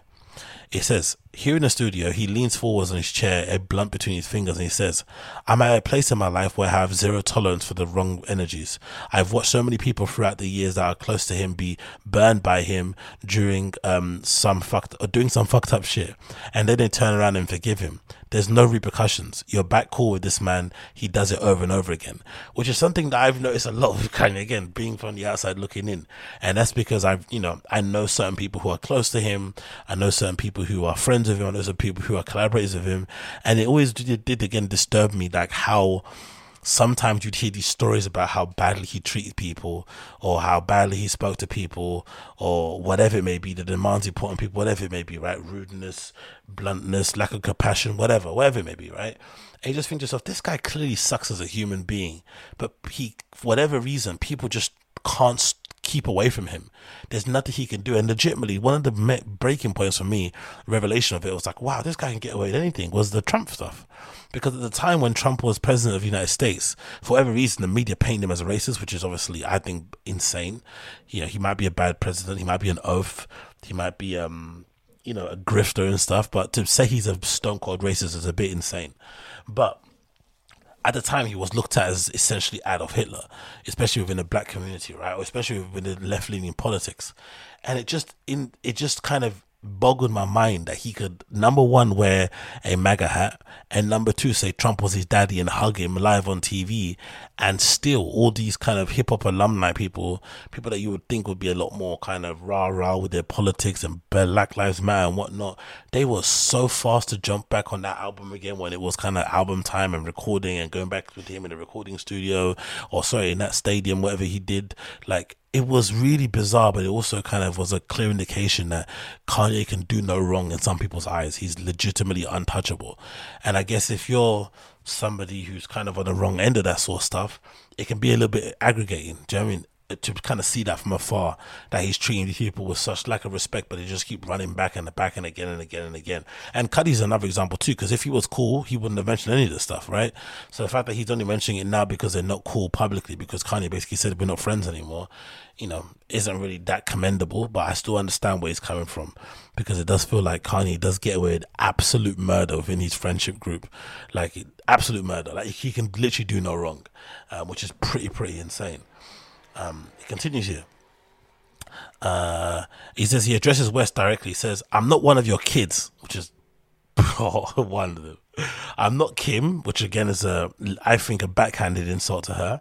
It says, here in the studio, he leans forwards on his chair, a blunt between his fingers, and he says, I'm at a place in my life where I have zero tolerance for the wrong energies. I've watched so many people throughout the years that are close to him be burned by him during um, some fucked or doing some fucked up shit, and then they turn around and forgive him. There's no repercussions. You're back cool with this man. He does it over and over again, which is something that I've noticed a lot of kind of again being from the outside looking in. And that's because I've, you know, I know certain people who are close to him. I know certain people who are friends with him. Know some people who are collaborators with him. And it always did, did again disturb me, like how, sometimes you'd hear these stories about how badly he treated people or how badly he spoke to people or whatever it may be, the demands he put on people, whatever it may be, right? Rudeness, bluntness, lack of compassion, whatever, whatever it may be, right? And you just think to yourself, this guy clearly sucks as a human being, but he, for whatever reason, people just can't keep away from him. There's nothing he can do. And legitimately, one of the breaking points for me, revelation of it, was like, wow, this guy can get away with anything, was the Trump stuff. Because at the time when Trump was president of the United States, for whatever reason, the media painted him as a racist, which is obviously, I think, insane. You know, he might be a bad president, he might be an oaf, he might be, um, you know, a grifter and stuff, but to say he's a stone cold racist is a bit insane. But at the time he was looked at as essentially Adolf Hitler, especially within the black community, right? Or especially within the left leaning politics. And it just in it just kind of boggled my mind that he could number one wear a MAGA hat and number two say Trump was his daddy and hug him live on TV and still all these kind of hip hop alumni people, people that you would think would be a lot more kind of rah rah with their politics and Black Lives Matter and whatnot, they were so fast to jump back on that album again when it was kind of album time and recording and going back with him in the recording studio or sorry in that stadium whatever he did like it was really bizarre, but it also kind of was a clear indication that Kanye can do no wrong in some people's eyes. He's legitimately untouchable. And I guess if you're somebody who's kind of on the wrong end of that sort of stuff, it can be a little bit aggregating. Do you know I mean? To kind of see that from afar that he's treating these people with such lack of respect, but they just keep running back and back and again and again and again. And Cudi's another example too, because if he was cool, he wouldn't have mentioned any of this stuff, right? So the fact that he's only mentioning it now because they're not cool publicly, because Kanye basically said we're not friends anymore, you know, isn't really that commendable. But I still understand where he's coming from because it does feel like Kanye does get away with absolute murder within his friendship group, like absolute murder. Like he can literally do no wrong, um, which is pretty pretty insane. Um, he continues here. Uh, he says he addresses West directly. He says, "I'm not one of your kids," which is one of them. I'm not Kim, which again is a I think a backhanded insult to her.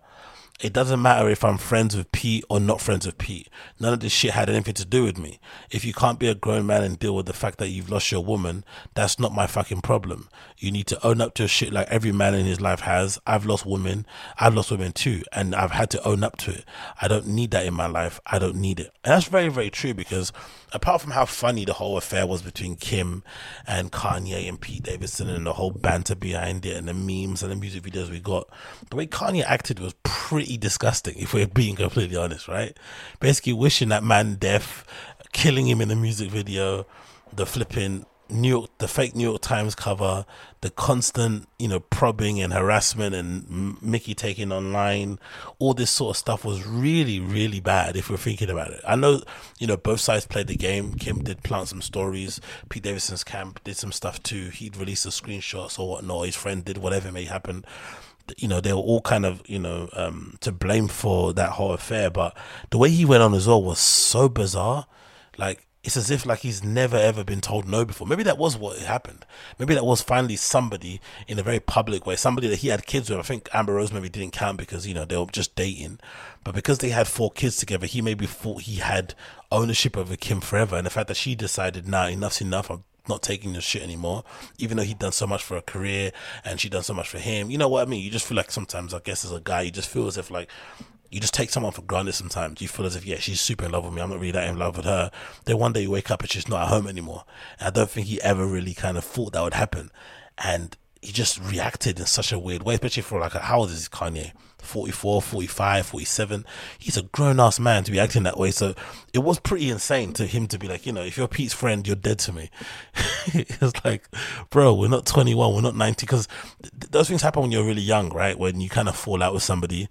It doesn't matter if I'm friends with Pete or not friends with Pete. None of this shit had anything to do with me. If you can't be a grown man and deal with the fact that you've lost your woman, that's not my fucking problem. You need to own up to shit like every man in his life has. I've lost women. I've lost women too. And I've had to own up to it. I don't need that in my life. I don't need it. And that's very, very true because apart from how funny the whole affair was between Kim and Kanye and Pete Davidson and the whole banter behind it and the memes and the music videos we got, the way Kanye acted was pretty disgusting, if we're being completely honest, right? Basically, wishing that man death, killing him in the music video, the flipping New York, the fake New York Times cover, the constant, you know, probing and harassment and Mickey taking online, all this sort of stuff was really, really bad if we're thinking about it. I know, you know, both sides played the game. Kim did plant some stories. Pete Davidson's camp did some stuff too. He'd released the screenshots or whatnot. His friend did whatever may happen you know, they were all kind of, you know, um, to blame for that whole affair. But the way he went on as well was so bizarre. Like, it's as if like he's never ever been told no before. Maybe that was what happened. Maybe that was finally somebody in a very public way, somebody that he had kids with. I think Amber Rose maybe didn't count because you know they were just dating, but because they had four kids together, he maybe thought he had ownership over Kim forever. And the fact that she decided, nah, enough's enough. I'm not taking this shit anymore, even though he'd done so much for her career and she'd done so much for him. You know what I mean? You just feel like sometimes, I guess, as a guy, you just feel as if like you just take someone for granted sometimes. You feel as if, yeah, she's super in love with me. I'm not really that in love with her. Then one day you wake up and she's not at home anymore. And I don't think he ever really kind of thought that would happen. And he just reacted in such a weird way, especially for like, how old is Kanye? 44, 45, 47. He's a grown ass man to be acting that way. So it was pretty insane to him to be like, you know, if you're Pete's friend, you're dead to me. it's like, bro, we're not 21, we're not 90. Because th- those things happen when you're really young, right? When you kind of fall out with somebody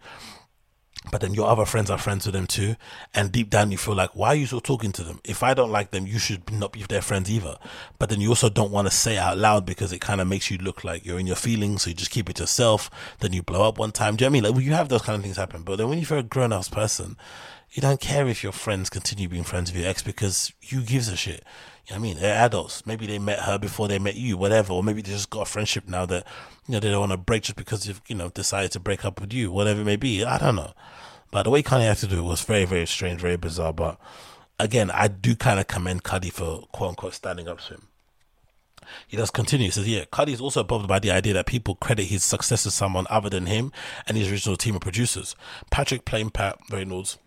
but then your other friends are friends with them too. And deep down, you feel like, why are you still talking to them? If I don't like them, you should not be their friends either. But then you also don't want to say out loud because it kind of makes you look like you're in your feelings. So you just keep it to yourself. Then you blow up one time. Do you know I mean? Like, well, you have those kind of things happen. But then when you're a grown ass person, you don't care if your friends continue being friends with your ex because you gives a shit. You know I mean? They're adults. Maybe they met her before they met you, whatever. Or maybe they just got a friendship now that, you know, they don't want to break just because you've, you know, decided to break up with you, whatever it may be. I don't know. But the way Kanye had to do it was very, very strange, very bizarre. But again, I do kind of commend Cudi for quote unquote standing up to him. He does continue. He says, yeah, Cudi is also bothered by the idea that people credit his success to someone other than him and his original team of producers. Patrick Plain Pat Reynolds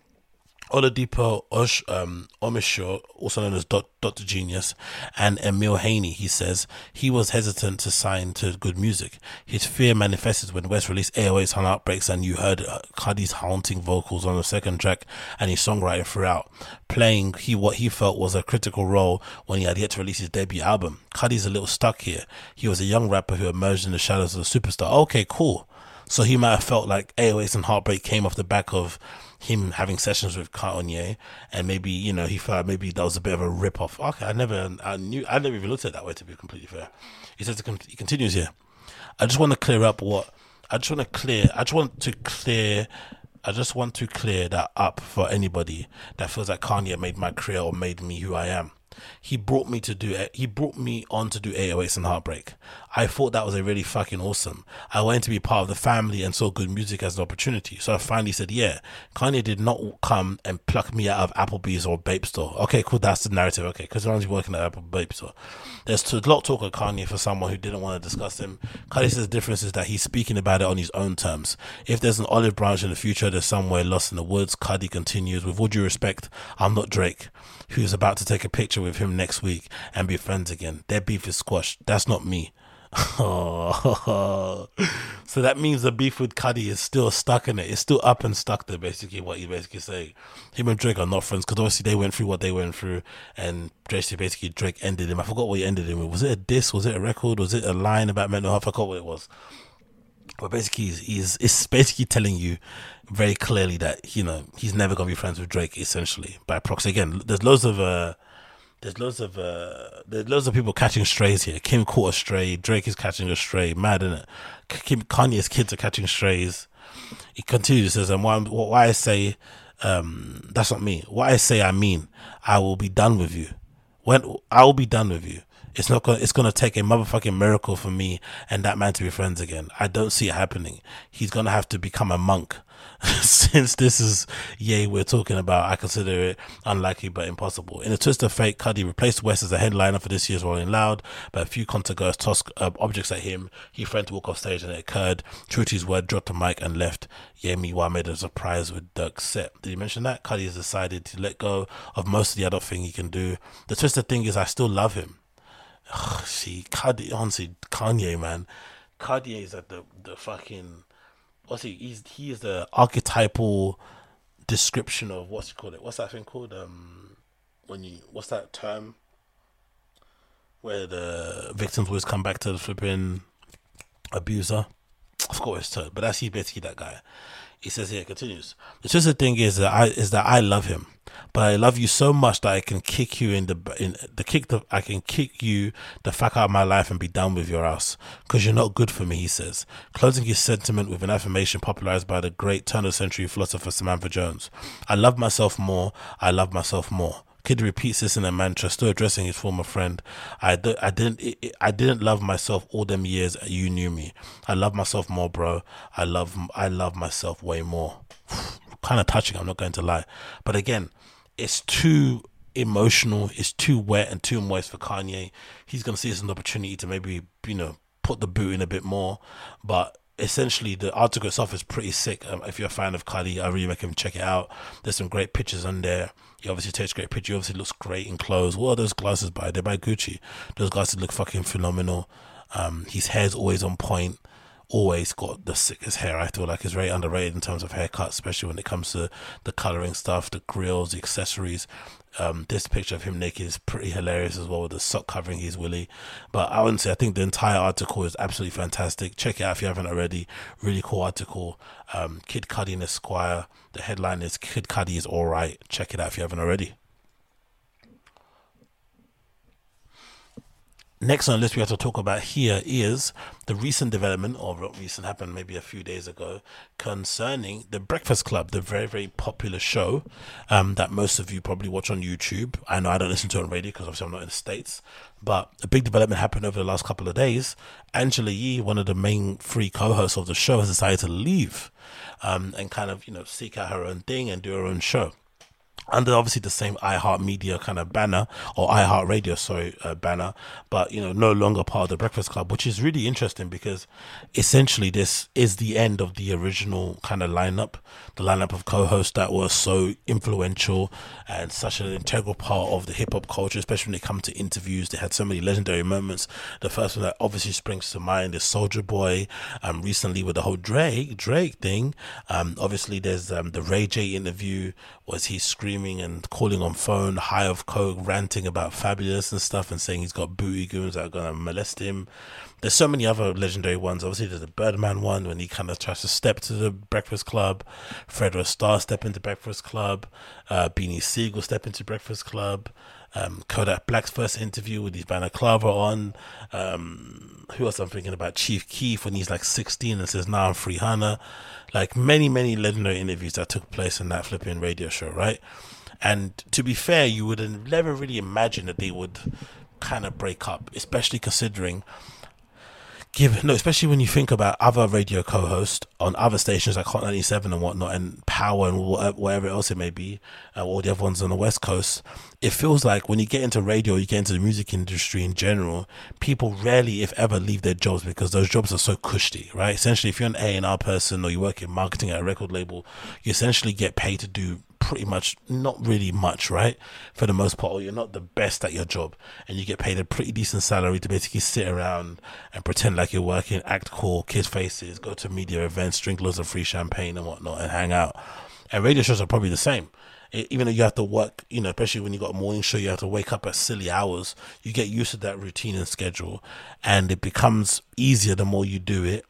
Oladipo Osh, um, Omisho, also known as Dr. Genius, and Emile Haynie, he says he was hesitant to sign to good music. His fear manifested when West released 808s on Outbreaks and you heard uh, Cudi's haunting vocals on the second track and his songwriting throughout, playing he what he felt was a critical role when he had yet to release his debut album. Cudi's a little stuck here. He was a young rapper who emerged in the shadows of a superstar. Okay, cool. So he might have felt like 808s and Heartbreak came off the back of him having sessions with Kanye, and maybe you know he felt maybe that was a bit of a rip off. Okay, I never, I knew, I never even looked at it that way. To be completely fair, he says he continues here. I just want to clear up what I just want to clear. I just want to clear. I just want to clear that up for anybody that feels like Kanye made my career or made me who I am he brought me to do it. He brought me on to do 808s and Heartbreak. I thought that was a really fucking awesome. I wanted to be part of the family and saw good music as an opportunity. So I finally said, yeah, Kanye did not come and pluck me out of Applebee's or Bape Store. Okay, cool. That's the narrative. Okay, because I'm working at Apple Bape Store. There's a lot of talk of Kanye for someone who didn't want to discuss him. Kanye says the difference is that he's speaking about it on his own terms. If there's an olive branch in the future, there's somewhere lost in the woods. Cudi continues, with all due respect, I'm not Drake who's about to take a picture with him next week and be friends again. Their beef is squashed. That's not me. so that means the beef with Cudi is still stuck in it. It's still up and stuck there, basically, what he's basically saying. Him and Drake are not friends because obviously they went through what they went through, and Drake basically Drake ended him. I forgot what he ended him with. Was it a diss? Was it a record? Was it a line about mental health? I forgot what it was. But basically, he's, he's it's basically telling you very clearly that you know he's never gonna be friends with Drake. Essentially, by proxy. Again, there's loads of uh, there's loads of uh, there's loads of people catching strays here. Kim caught a stray. Drake is catching a stray. Mad, isn't it? Kim, Kanye's kids are catching strays. He continues says, "And why, why I say um, that's not me. What I say, I mean. I will be done with you. When I will be done with you." It's not gonna. It's gonna take a motherfucking miracle for me and that man to be friends again. I don't see it happening. He's gonna have to become a monk. Since this is Ye we're talking about, I consider it unlikely but impossible. In a twist of fate, Cudi replaced West as a headliner for this year's Rolling Loud, but a few concert goers tossed uh, objects at him. He threatened to walk off stage and it occurred. True to his word, dropped the mic and left. Ye meanwhile made a surprise with Durk's set. Did he mention that? Cudi has decided to let go of most of the other thing he can do. The twisted thing is I still love him. Ugh, see, Kanye, honestly, Kanye, man. Kanye is at the, the fucking. What's he? He's he is the archetypal description of what's he called it? What's that thing called? Um, when you what's that term? Where the victims always come back to the flipping abuser. What term, but that's he basically that guy. He says here, continues. The twisted thing is that I is that I love him, but I love you so much that I can kick you in the in the kick the I can kick you the fuck out of my life and be done with your ass because you're not good for me. He says, closing his sentiment with an affirmation popularized by the great turn of century philosopher Samantha Jones. I love myself more. I love myself more. Kid repeats this in a mantra, still addressing his former friend. I, I didn't I didn't love myself all them years you knew me. I love myself more, bro. I love I love myself way more. kind of touching. I'm not going to lie, but again, it's too emotional. It's too wet and too moist for Kanye. He's gonna see this as an opportunity to maybe you know put the boot in a bit more, but essentially the article itself is pretty sick. Um, if you're a fan of Kylie, I really recommend check it out. There's some great pictures on there. He obviously takes great pictures. He obviously looks great in clothes. What are those glasses by? They're by Gucci. Those glasses look fucking phenomenal. Um, his hair's always on point. Always got the sickest hair. I feel like it's very underrated in terms of haircuts, especially when it comes to the coloring stuff, the grills, the accessories. Um, this picture of him naked is pretty hilarious as well with the sock covering his willy. But I wouldn't say I think the entire article is absolutely fantastic. Check it out if you haven't already. Really cool article. Um, Kid Cudi in Esquire. The headline is Kid Cudi is alright. Check it out if you haven't already. Next on the list we have to talk about here is the recent development, or what recent happened maybe a few days ago, concerning the Breakfast Club, the very, very popular show um, that most of you probably watch on YouTube. I know I don't listen to it on radio because obviously I'm not in the States, but a big development happened over the last couple of days. Angela Yee, one of the main three co hosts of the show, has decided to leave um, and kind of, you know, seek out her own thing and do her own show. Under obviously the same iHeart Media kind of banner or iHeart Radio, sorry, uh, banner, but you know, no longer part of the Breakfast Club, which is really interesting because essentially this is the end of the original kind of lineup, the lineup of co-hosts that were so influential and such an integral part of the hip hop culture, especially when it comes to interviews. They had so many legendary moments. The first one that obviously springs to mind is Soldier Boy. Um, recently with the whole Drake Drake thing. Um, obviously there's um the Ray J interview was he screaming and calling on phone, high of coke, ranting about Fabolous and stuff, and saying he's got booty goons that are gonna molest him. There's so many other legendary ones. Obviously, there's the Birdman one when he kind of tries to step to the Breakfast Club. Fredro Starr step into Breakfast Club. Uh, Beanie Sigel step into Breakfast Club. Um, Kodak Black's first interview with his balaclava on. Um, who else I'm thinking about? Chief Keef when he's like 16 and says, "Now nah, I'm free Hannah." Like many, many legendary interviews that took place in that flipping radio show, right? And to be fair, you would never really imagined that they would kind of break up, especially considering give no, especially when you think about other radio co-hosts on other stations like Hot 97 and whatnot, and Power and whatever else it may be, uh, all the other ones on the West Coast. It feels like when you get into radio, you get into the music industry in general, people rarely, if ever, leave their jobs because those jobs are so cushy, right? Essentially, if you're an A and R person or you work in marketing at a record label, you essentially get paid to do pretty much not really much, right? For the most part, or you're not the best at your job, and you get paid a pretty decent salary to basically sit around and pretend like you're working, act cool, kiss faces, go to media events, drink loads of free champagne and whatnot, and hang out. And radio shows are probably the same. even though you have to work, you know, especially when you got a morning show, you have to wake up at silly hours. You get used to that routine and schedule, and it becomes easier the more you do it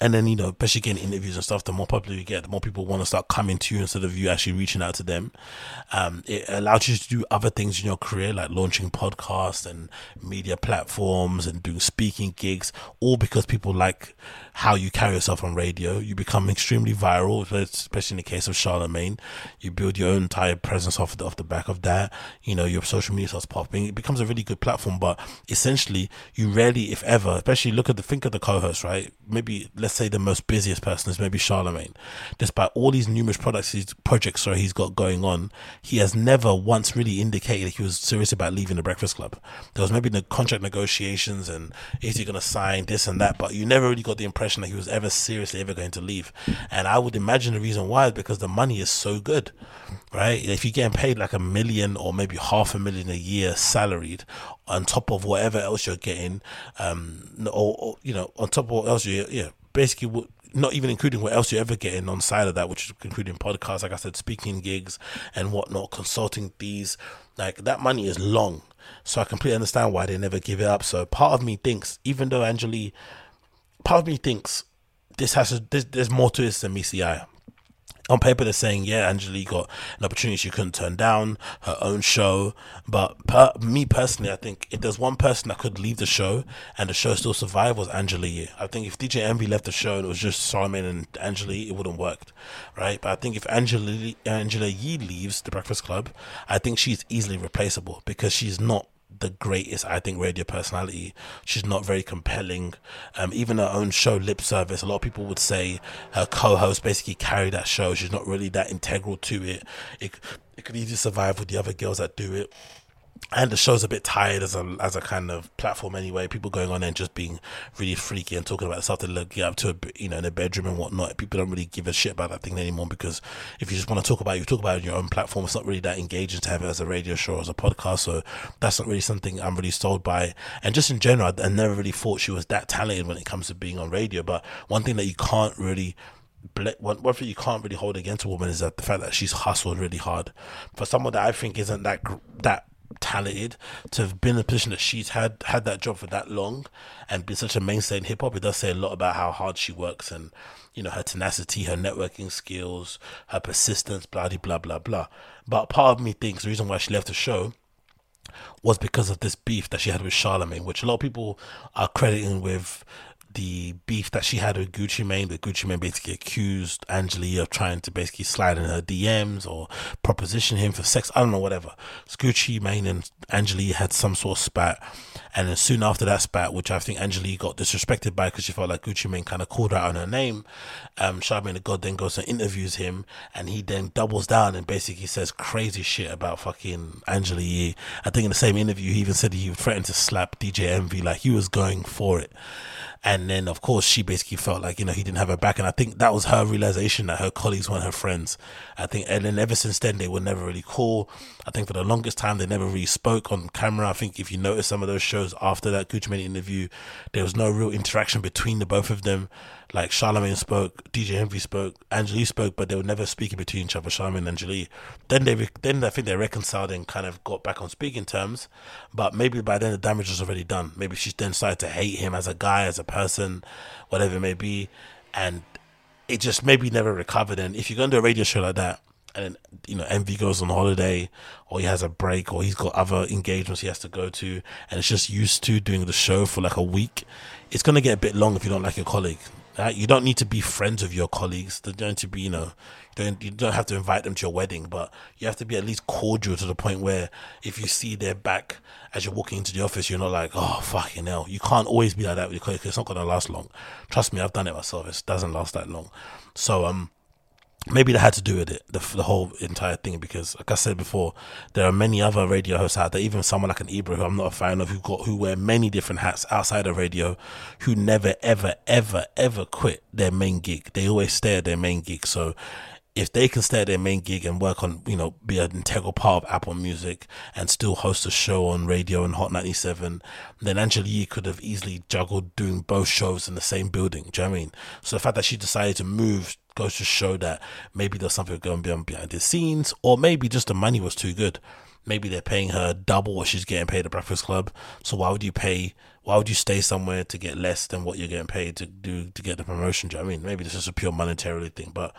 and then you know especially getting interviews and stuff the more popular you get the more people want to start coming to you instead of you actually reaching out to them. Um, it allows you to do other things in your career like launching podcasts and media platforms and doing speaking gigs all because people like how you carry yourself on radio. You become extremely viral especially in the case of charlemagne you build your own entire presence off the, off the back of that. You know your social media starts popping. It becomes a really good platform but essentially you rarely if ever especially look at the think of the co-host right? Maybe let's say the most busiest person is maybe Charlemagne. Despite all these numerous products, he's, projects sorry, he's got going on, he has never once really indicated he was serious about leaving the Breakfast Club. There was maybe the contract negotiations and is he going to sign this and that, but you never really got the impression that he was ever seriously ever going to leave. And I would imagine the reason why is because the money is so good, right? If you're getting paid like a million or maybe half a million a year salaried on top of whatever else you're getting, um, or, or you know, on top of what else you, yeah, basically not even including what else you're ever getting on side of that, which is including podcasts, like I said, speaking gigs and whatnot, consulting fees. Like that money is long. So I completely understand why they never give it up. So part of me thinks, even though Angela Yee, part of me thinks this has to, this, there's more to this than meets on paper they're saying yeah angela yee got an opportunity she couldn't turn down her own show. But per, me personally i think if there's one person that could leave the show and the show still survive was angela yee. I think if dj envy left the show and it was just Charlemagne and angela yee it wouldn't work right? But i think if angela yee angela yee leaves the breakfast club i think she's easily replaceable because she's not the greatest, I think, radio personality. She's not very compelling. Um, even her own show, Lip Service, a lot of people would say her co-host basically carried that show. She's not really that integral to it. It, it could easily survive with the other girls that do it and the show's a bit tired as a as a kind of platform anyway. People going on and just being really freaky and talking about stuff they get up to, a, you know, in a bedroom and whatnot. People don't really give a shit about that thing anymore because if you just want to talk about it, you talk about it on your own platform. It's not really that engaging to have it as a radio show or as a podcast. So that's not really something I'm really sold by. And just in general, I, I never really thought she was that talented when it comes to being on radio. But one thing that you can't really one, one thing you can't really hold against a woman is that the fact that she's hustled really hard. For someone that I think isn't that that talented to have been in the position that she's had had that job for that long and been such a mainstay in hip hop. It does say a lot about how hard she works and you know her tenacity, her networking skills, her persistence, blah blah blah blah. But part of me thinks the reason why she left the show was because of this beef that she had with Charlemagne, which a lot of people are crediting with the beef that she had with Gucci Mane, that Gucci Mane basically accused Angela Yee of trying to basically slide in her DMs or proposition him for sex. I don't know, whatever. So Gucci Mane and Angela Yee had some sort of spat. And then soon after that spat, which I think Angela Yee got disrespected by because she felt like Gucci Mane kind of called her out on her name, um, Charlamagne the God then goes and interviews him and he then doubles down and basically says crazy shit about fucking Angela Yee. I think in the same interview, he even said he threatened to slap DJ Envy, like he was going for it. And then, of course, she basically felt like, you know, he didn't have her back. And I think that was her realization that her colleagues weren't her friends. I think, and then ever since then, they were never really cool. I think for the longest time, they never really spoke on camera. I think if you notice some of those shows after that Gucci Mane interview, there was no real interaction between the both of them. Like Charlamagne spoke, DJ Envy spoke, Angela Yee spoke, but they were never speaking between each other, Charlamagne and Angela Yee. Then they, then I think they reconciled and kind of got back on speaking terms. But maybe by then the damage was already done. Maybe she then started to hate him as a guy, as a person, whatever it may be, and it just maybe never recovered. And if you're going to do a radio show like that, and you know Envy goes on holiday or he has a break or he's got other engagements he has to go to and it's just used to doing the show for like a week it's going to get a bit long if you don't like your colleague right? you don't need to be friends with your colleagues. They're going to be you know don't, you don't have to invite them to your wedding but you have to be at least cordial to the point where if you see their back as you're walking into the office you're not like oh fucking hell. You can't always be like that with your colleagues it's not going to last long. Trust me I've done it myself. It doesn't last that long. So um maybe that had to do with it, the, the whole entire thing, because like I said before, there are many other radio hosts out there, even someone like an Ebro who I'm not a fan of, who got who wear many different hats outside of radio, who never ever ever ever quit their main gig. They always stay at their main gig. So if they can stay at their main gig and work on, you know, be an integral part of Apple Music and still host a show on radio and Hot 97, then Angela Yee could have easily juggled doing both shows in the same building. Do you know I mean? So the fact that she decided to move goes to show that maybe there's something going on behind the scenes, or maybe just the money was too good. Maybe they're paying her double what she's getting paid at Breakfast Club. So why would you pay? Why would you stay somewhere to get less than what you're getting paid to do to get the promotion? Do you know I mean? Maybe this is a pure monetary thing, but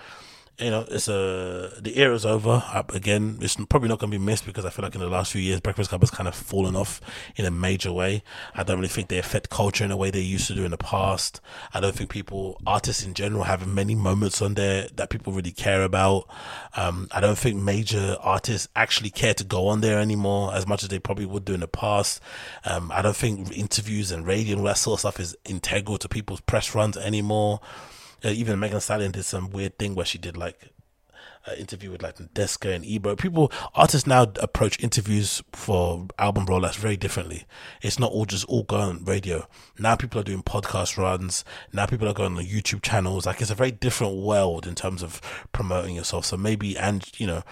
you know, it's a the era's over. Again, it's probably not going to be missed because I feel like in the last few years, Breakfast Club has kind of fallen off in a major way. I don't really think they affect culture in a way they used to do in the past. I don't think people, artists in general, have many moments on there that people really care about. Um, I don't think major artists actually care to go on there anymore as much as they probably would do in the past. Um, I don't think interviews and radio and all that sort of stuff is integral to people's press runs anymore. Uh, even Megan Stallion did some weird thing where she did like an interview with like Deska and Ebro. People, artists now approach interviews for album rollouts very differently. It's not all just all on radio. Now people are doing podcast runs. Now people are going on YouTube channels. Like it's a very different world in terms of promoting yourself. So maybe, and you know,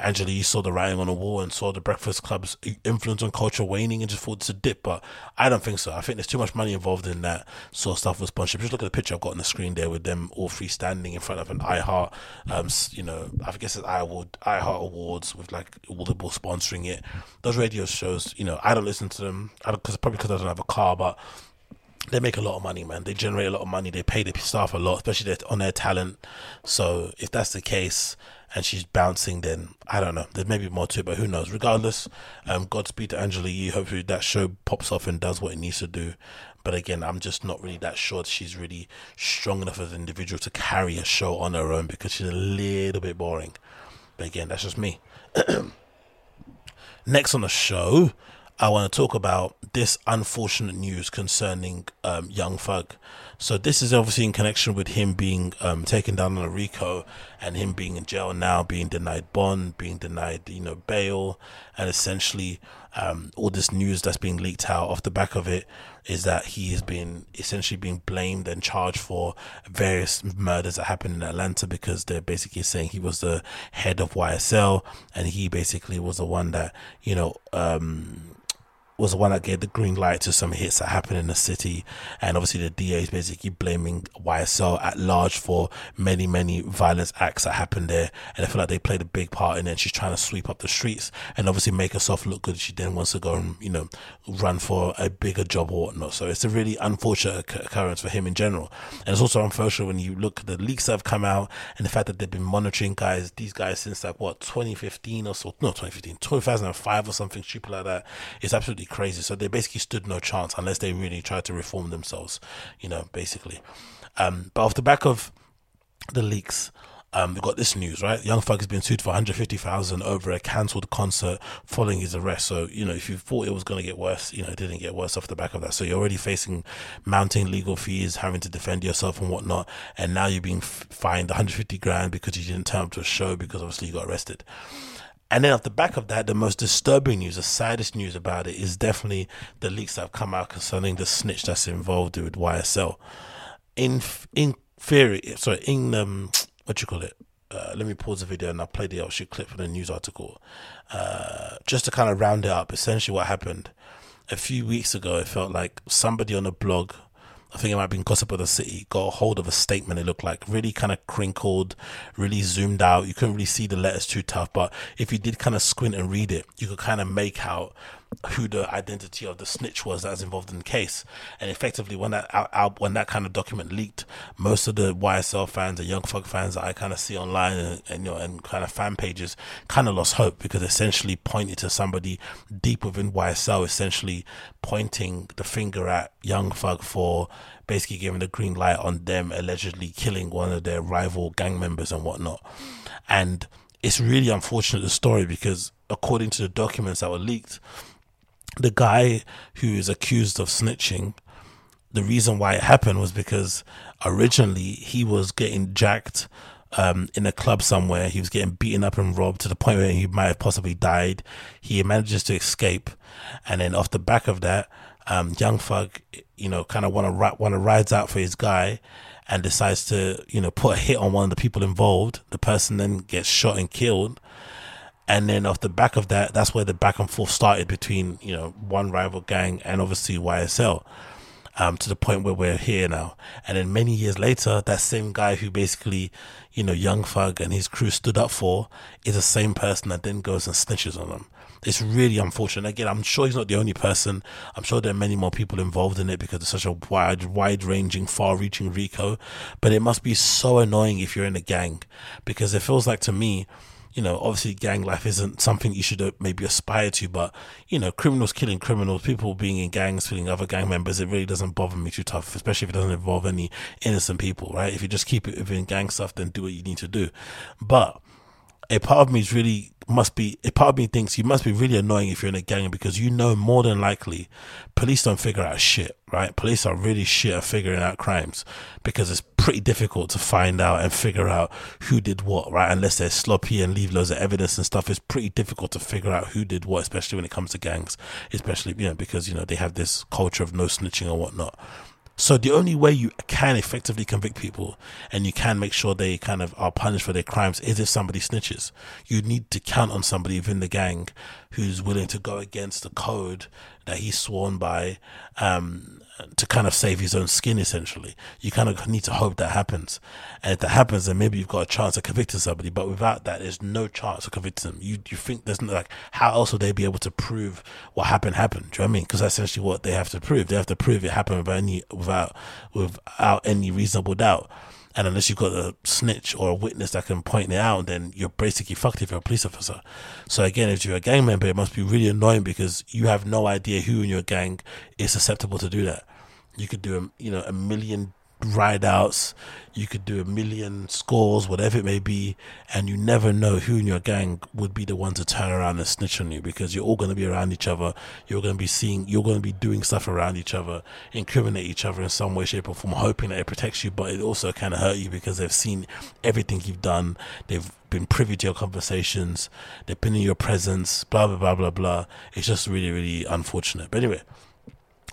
Angela Yee saw the writing on the wall and saw the Breakfast Club's influence on culture waning and just thought it's a dip. But I don't think so. I think there's too much money involved in that sort of stuff with sponsorship. Just look at the picture I've got on the screen there with them all three standing in front of an iHeart, um, you know, I guess it's iHeart, iHeart Awards with like all the Audible sponsoring it. Those radio shows, you know, I don't listen to them because probably because I don't have a car, but they make a lot of money, man. They generate a lot of money. They pay the staff a lot, especially on their talent. So if that's the case, and she's bouncing, then I don't know. There may be more to it, but who knows? Regardless, um, Godspeed to Angela Yee. Hopefully that show pops off and does what it needs to do. But again, I'm just not really that sure that she's really strong enough as an individual to carry a show on her own because she's a little bit boring. But again, that's just me. Next on the show, I want to talk about this unfortunate news concerning um, Young Thug. So this is obviously in connection with him being um, taken down on a RICO and him being in jail now, being denied bond, being denied you know bail, and essentially um, all this news that's being leaked out off the back of it is that he has been essentially being blamed and charged for various murders that happened in Atlanta because they're basically saying he was the head of YSL and he basically was the one that you know um, was the one that gave the green light to some hits that happened in the city. And obviously, the DA is basically blaming YSL at large for many, many violence acts that happened there. And I feel like they played a big part in it. She's trying to sweep up the streets and obviously make herself look good. She then wants to go and, you know, run for a bigger job or whatnot. So it's a really unfortunate occurrence for him in general. And it's also unfortunate when you look at the leaks that have come out and the fact that they've been monitoring guys, these guys since like what, 2015 or so, no, 2015, 2005 or something stupid like that. It's absolutely crazy. So they basically stood no chance unless they really tried to reform themselves, you know, basically. Um, but off the back of the leaks, um, we got this news, right? Young Thug has been sued for 150,000 over a cancelled concert following his arrest. So, you know, if you thought it was going to get worse, you know, it didn't get worse off the back of that. So you're already facing mounting legal fees, having to defend yourself and whatnot. And now you're being fined 150 grand because you didn't turn up to a show because obviously you got arrested. And then off the back of that, the most disturbing news, the saddest news about it is definitely the leaks that have come out concerning the snitch that's involved with YSL. In in theory, sorry, in um, what you call it? Uh, let me pause the video and I'll play the actual clip from the news article. Uh, just to kind of round it up, essentially what happened a few weeks ago, it felt like somebody on a blog, I think it might have been Gossip of the City, got a hold of a statement. It looked like really kind of crinkled, really zoomed out. You couldn't really see the letters too tough, but if you did kind of squint and read it, you could kind of make out who the identity of the snitch was that was involved in the case. And effectively, when that out, when that kind of document leaked, most of the YSL fans and Young Thug fans that I kind of see online and, and, you know and kind of fan pages kind of lost hope because essentially pointed to somebody deep within YSL, essentially pointing the finger at Young Thug for basically giving the green light on them allegedly killing one of their rival gang members and whatnot. And it's really unfortunate the story because according to the documents that were leaked the guy who is accused of snitching, the reason why it happened was because originally he was getting jacked um, in a club somewhere. He was getting beaten up and robbed to the point where he might have possibly died. He manages to escape, and then off the back of that, um, Young Thug, you know, kind of want to want to rides out for his guy, and decides to you know put a hit on one of the people involved. The person then gets shot and killed and then off the back of that, that's where the back and forth started between you know one rival gang and obviously YSL. Um, to the point where we're here now. And then many years later, that same guy who basically, you know, Young Thug and his crew stood up for is the same person that then goes and snitches on them. It's really unfortunate. Again, I'm sure he's not the only person. I'm sure there are many more people involved in it because it's such a wide, wide ranging, far reaching RICO. But it must be so annoying if you're in a gang because it feels like to me, you know, obviously gang life isn't something you should uh, maybe aspire to, but, you know, criminals killing criminals, people being in gangs, killing other gang members, it really doesn't bother me too tough, especially if it doesn't involve any innocent people, right? If you just keep it within gang stuff, then do what you need to do. But a part of me is really must be a part of me thinks you must be really annoying if you're in a gang because you know more than likely police don't figure out shit, right? Police are really shit at figuring out crimes because it's pretty difficult to find out and figure out who did what, right? Unless they're sloppy and leave loads of evidence and stuff. It's pretty difficult to figure out who did what, especially when it comes to gangs, especially, you know, because, you know, they have this culture of no snitching or whatnot. So the only way you can effectively convict people and you can make sure they kind of are punished for their crimes is if somebody snitches. You need to count on somebody within the gang who's willing to go against the code that he's sworn by, um, to kind of save his own skin essentially. You kind of need to hope that happens. And if that happens, then maybe you've got a chance of convicting somebody. But without that, there's no chance of convicting them. You you think there's no, like how else would they be able to prove what happened happened? Do you know what I mean? Because that's essentially what they have to prove. They have to prove it happened without any without without any reasonable doubt. And unless you've got a snitch or a witness that can point it out, then you're basically fucked if you're a police officer. So again, if you're a gang member, it must be really annoying because you have no idea who in your gang is susceptible to do that. You could do a, you know a million ride outs, you could do a million scores, whatever it may be, and you never know who in your gang would be the one to turn around and snitch on you because you're all going to be around each other. You're going to be seeing, you're going to be doing stuff around each other, incriminate each other in some way, shape, or form, hoping that it protects you, but it also kind of hurt you because they've seen everything you've done. They've been privy to your conversations, they've been in your presence, blah, blah, blah, blah, blah. It's just really, really unfortunate. But anyway,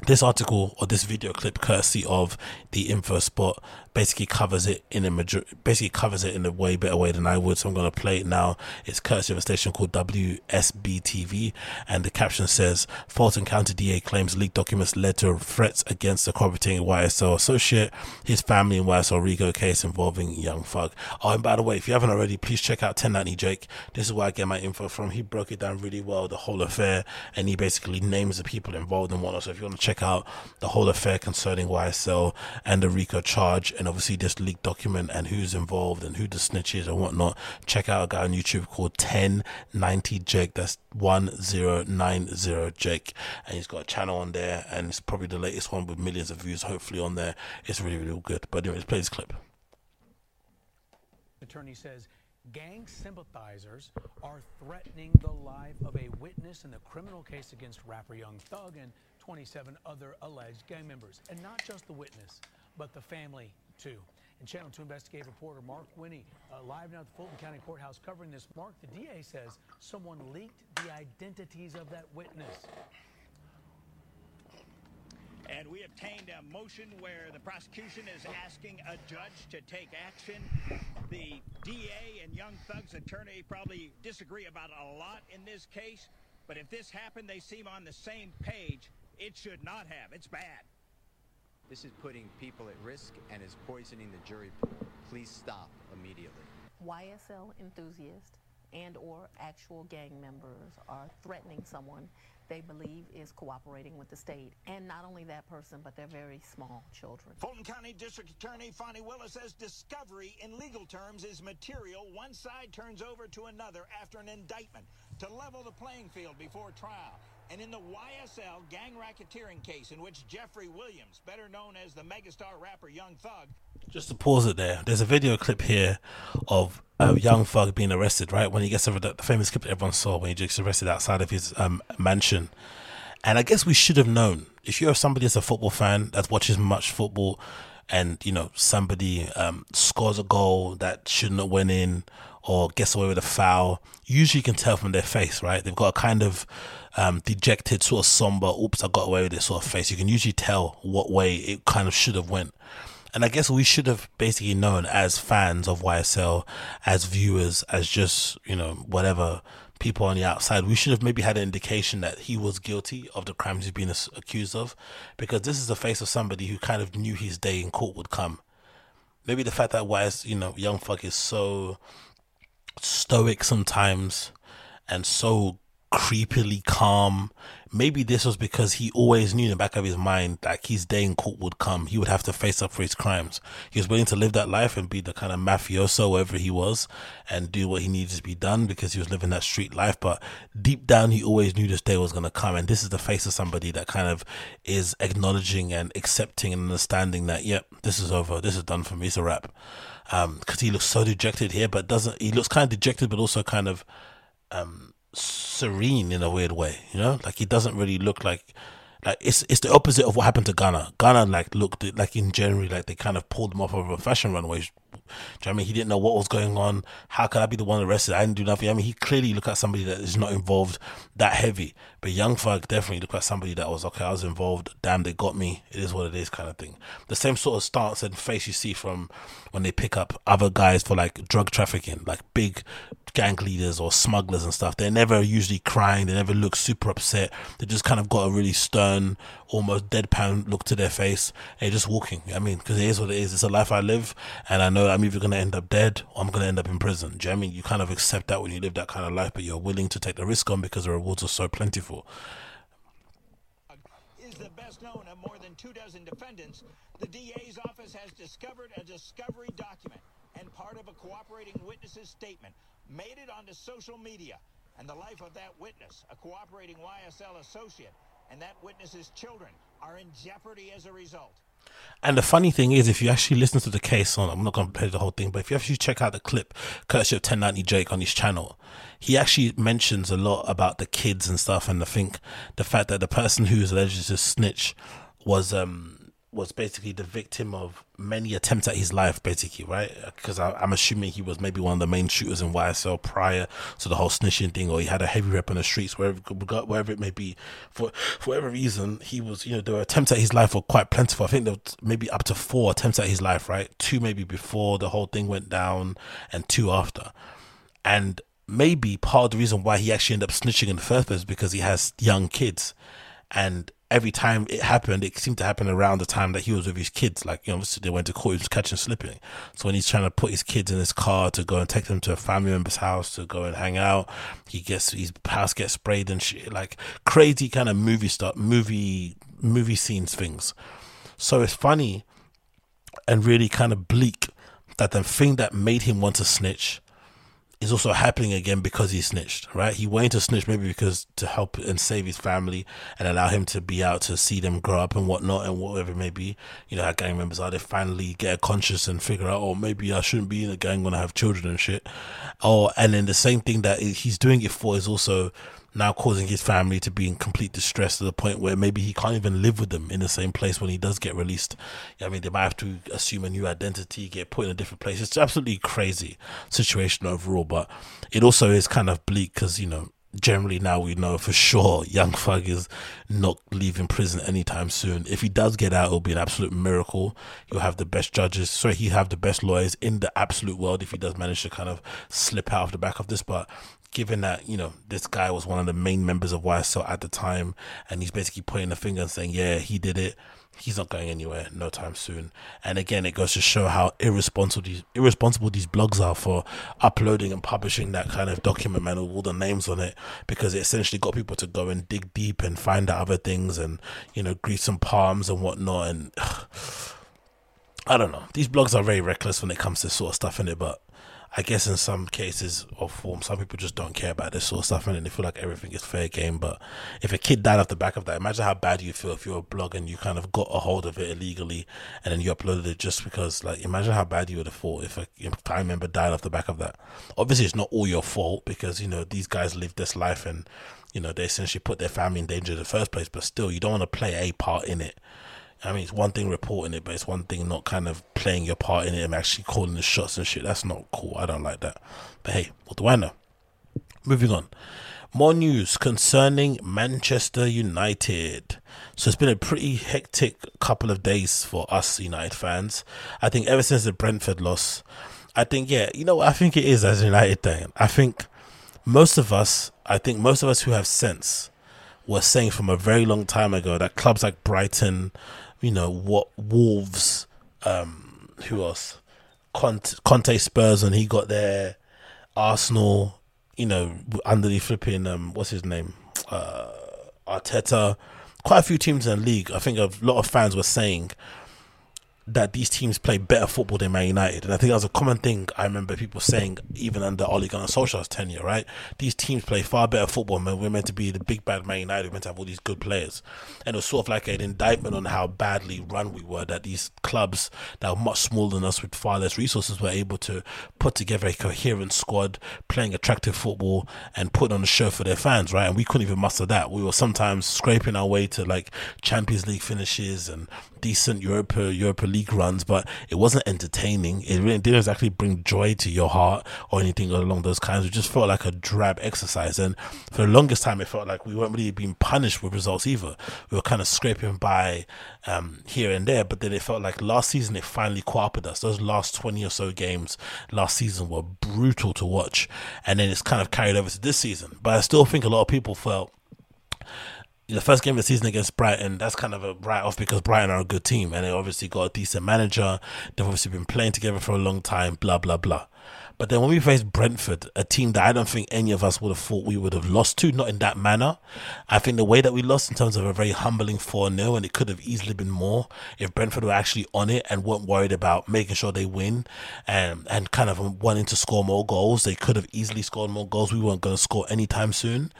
this article or this video clip courtesy of the info spot basically covers it in a major basically covers it in a way better way than I would. So I'm to play it now. It's courtesy of a station called WSB-TV, and the caption says: Fulton County DA claims leaked documents led to threats against the cooperating YSL associate, his family in YSL RICO case involving Young Thug. Oh, and by the way, if you haven't already, please check out 1090 Jake. This is where I get my info from. He broke it down really well, the whole affair, and he basically names the people involved and whatnot. So if you want to check out the whole affair concerning YSL and the RICO charge, and obviously this leaked document and who's involved and who the snitch is and whatnot. Check out a guy on YouTube called 1090 Jake. That's 1090 Jake, and he's got a channel on there, and it's probably the latest one with millions of views. Hopefully on there, it's really really good. But anyway, let's play this clip. Attorney says gang sympathizers are threatening the life of a witness in the criminal case against rapper Young Thug and 27 other alleged gang members. And not just the witness, but the family, too. And Channel 2 investigative reporter Mark Winne, uh, live now at the Fulton County Courthouse covering this. Mark, the DA says someone leaked the identities of that witness. And we obtained a motion where the prosecution is asking a judge to take action. The DA and Young Thug's attorney probably disagree about a lot in this case, but if this happened, they seem on the same page. It should not have. It's bad. This is putting people at risk and is poisoning the jury pool. Please stop immediately. YSL enthusiasts and or actual gang members are threatening someone they believe is cooperating with the state. And not only that person, but their very small children. Fulton County District Attorney Fani Willis says discovery in legal terms is material one side turns over to another after an indictment to level the playing field before trial. And in the YSL gang racketeering case in which Jeffery Williams, better known as the megastar rapper Young Thug, just to pause it there, there's a video clip here of a young thug being arrested, right? When he gets arrested, the famous clip that everyone saw when he gets arrested outside of his um, mansion. And I guess we should have known if you're somebody that's a football fan that watches much football and, you know, somebody um, scores a goal that shouldn't have went in or gets away with a foul, usually you can tell from their face, right? They've got a kind of um, dejected, sort of somber, oops, I got away with it sort of face. You can usually tell what way it kind of should have went. And I guess we should have basically known as fans of YSL, as viewers, as just, you know, whatever people on the outside, we should have maybe had an indication that he was guilty of the crimes he's been accused of. Because this is the face of somebody who kind of knew his day in court would come. Maybe the fact that YS, you know, Young Thug is so stoic sometimes and so creepily calm. Maybe this was because he always knew in the back of his mind that his day in court would come. He would have to face up for his crimes. He was willing to live that life and be the kind of mafioso wherever he was and do what he needed to be done because he was living that street life. But deep down, he always knew this day was going to come. And this is the face of somebody that kind of is acknowledging and accepting and understanding that, yep, this is over. This is done for me. It's a wrap. Um, because he looks so dejected here, but doesn't, he looks kind of dejected, but also kind of, um, serene in a weird way, you know? Like he doesn't really look like like it's it's the opposite of what happened to Gunna. Gunna like looked like in January like they kind of pulled him off of a fashion runway. Do you know I mean? He didn't know what was going on. How could I be the one arrested? I didn't do nothing. I mean, he clearly looked at somebody that is not involved that heavy. But Young Thug definitely looked at somebody that was okay. I was involved. Damn, they got me. It is what it is, kind of thing. The same sort of stance and face you see from when they pick up other guys for like drug trafficking, like big gang leaders or smugglers and stuff. They're never usually crying. They never look super upset. They just kind of got a really stern, almost deadpan look to their face. And just walking. I mean, because it is what it is. It's a life I live, and I know I'm either going to end up dead or I'm going to end up in prison. Do you know I mean? You kind of accept that when you live that kind of life, but you're willing to take the risk on because the rewards are so plentiful. is the best known of more than two dozen defendants. The DA's office has discovered a discovery document and part of a cooperating witness's statement made it onto social media. And the life of that witness, a cooperating YSL associate, and that witness's children are in jeopardy as a result. And the funny thing is, if you actually listen to the case on, I'm not going to play the whole thing, but if you actually check out the clip, courtesy of 1090 Jake on his channel, he actually mentions a lot about the kids and stuff. And I think the fact that the person who is alleged to snitch was, um, was basically the victim of many attempts at his life, basically, right? Because I'm assuming he was maybe one of the main shooters in YSL prior to the whole snitching thing, or he had a heavy rep on the streets, wherever wherever it may be. For for whatever reason, he was, you know, there were attempts at his life were quite plentiful. I think there was maybe up to four attempts at his life, right? Two maybe before the whole thing went down, and two after. And maybe part of the reason why he actually ended up snitching in the first place because he has young kids, and every time it happened, it seemed to happen around the time that he was with his kids. Like, you know, they went to court, he was catching slipping. So when he's trying to put his kids in his car to go and take them to a family member's house to go and hang out, he gets, his house gets sprayed and shit. Like crazy kind of movie stuff, movie movie scenes things. So it's funny and really kind of bleak that the thing that made him want to snitch is also happening again because he snitched, right? He wanted to snitch maybe because to help and save his family and allow him to be out to see them grow up and whatnot and whatever it may be. You know how gang members are, they finally get a conscience and figure out, oh, maybe I shouldn't be in a gang when I have children and shit. Oh, and then the same thing that he's doing it for is also now causing his family to be in complete distress to the point where maybe he can't even live with them in the same place when he does get released. I mean, they might have to assume a new identity, get put in a different place. It's absolutely crazy situation overall, but it also is kind of bleak because, you know, generally now we know for sure Young Thug is not leaving prison anytime soon. If he does get out, it'll be an absolute miracle. You'll have the best judges. Sorry, he'll have the best lawyers in the absolute world if he does manage to kind of slip out of the back of this. But given that you know this guy was one of the main members of YSL at the time, and he's basically pointing the finger and saying, "Yeah, he did it." He's not going anywhere no time soon. And again, it goes to show how irresponsible these irresponsible these blogs are for uploading and publishing that kind of document, man, with all the names on it, because it essentially got people to go and dig deep and find out other things and you know grease some palms and whatnot. And ugh, I don't know, these blogs are very reckless when it comes to sort of stuff in it, but I guess in some cases or form, some people just don't care about this sort of stuff and they feel like everything is fair game. But if a kid died off the back of that, imagine how bad you feel if you're a blog and you kind of got a hold of it illegally and then you uploaded it just because, like, imagine how bad you would have felt if a family member died off the back of that. Obviously, it's not all your fault because, you know, these guys live this life and, you know, they essentially put their family in danger in the first place, but still, you don't want to play a part in it. I mean, it's one thing reporting it, but it's one thing not kind of playing your part in it and actually calling the shots and shit. That's not cool. I don't like that. But hey, what do I know? Moving on. More news concerning Manchester United. So it's been a pretty hectic couple of days for us United fans. I think ever since the Brentford loss, I think, yeah, you know what I think it is as United thing? I think most of us, I think most of us who have sense were saying from a very long time ago that clubs like Brighton, you know what Wolves, um, who else? Conte, Conte Spurs and he got there, Arsenal, you know, under the flipping um, what's his name, uh, Arteta, quite a few teams in the league. I think a lot of fans were saying that these teams play better football than Man United. And I think that was a common thing I remember people saying even under Ole Gunnar Solskjaer's tenure, right? These teams play far better football, man. We're meant to be the big bad Man United. We're meant to have all these good players. And it was sort of like an indictment on how badly run we were, that these clubs that were much smaller than us with far less resources were able to put together a coherent squad, playing attractive football and put on a show for their fans, right? And we couldn't even muster that. We were sometimes scraping our way to like Champions League finishes and decent Europa Europa League runs, but it wasn't entertaining. It really didn't exactly bring joy to your heart or anything along those kinds. It just felt like a drab exercise, and for the longest time, it felt like we weren't really being punished with results either. We were kind of scraping by um, here and there, but then it felt like last season it finally caught up with us. Those last twenty or so games last season were brutal to watch, and then it's kind of carried over to this season. But I still think a lot of people felt the first game of the season against Brighton, that's kind of a write off because Brighton are a good team and they obviously got a decent manager. They've obviously been playing together for a long time, blah, blah, blah. But then when we faced Brentford, a team that I don't think any of us would have thought we would have lost to, not in that manner. I think the way that we lost in terms of a very humbling 4 0, and it could have easily been more if Brentford were actually on it and weren't worried about making sure they win and, and kind of wanting to score more goals. They could have easily scored more goals. We weren't going to score anytime soon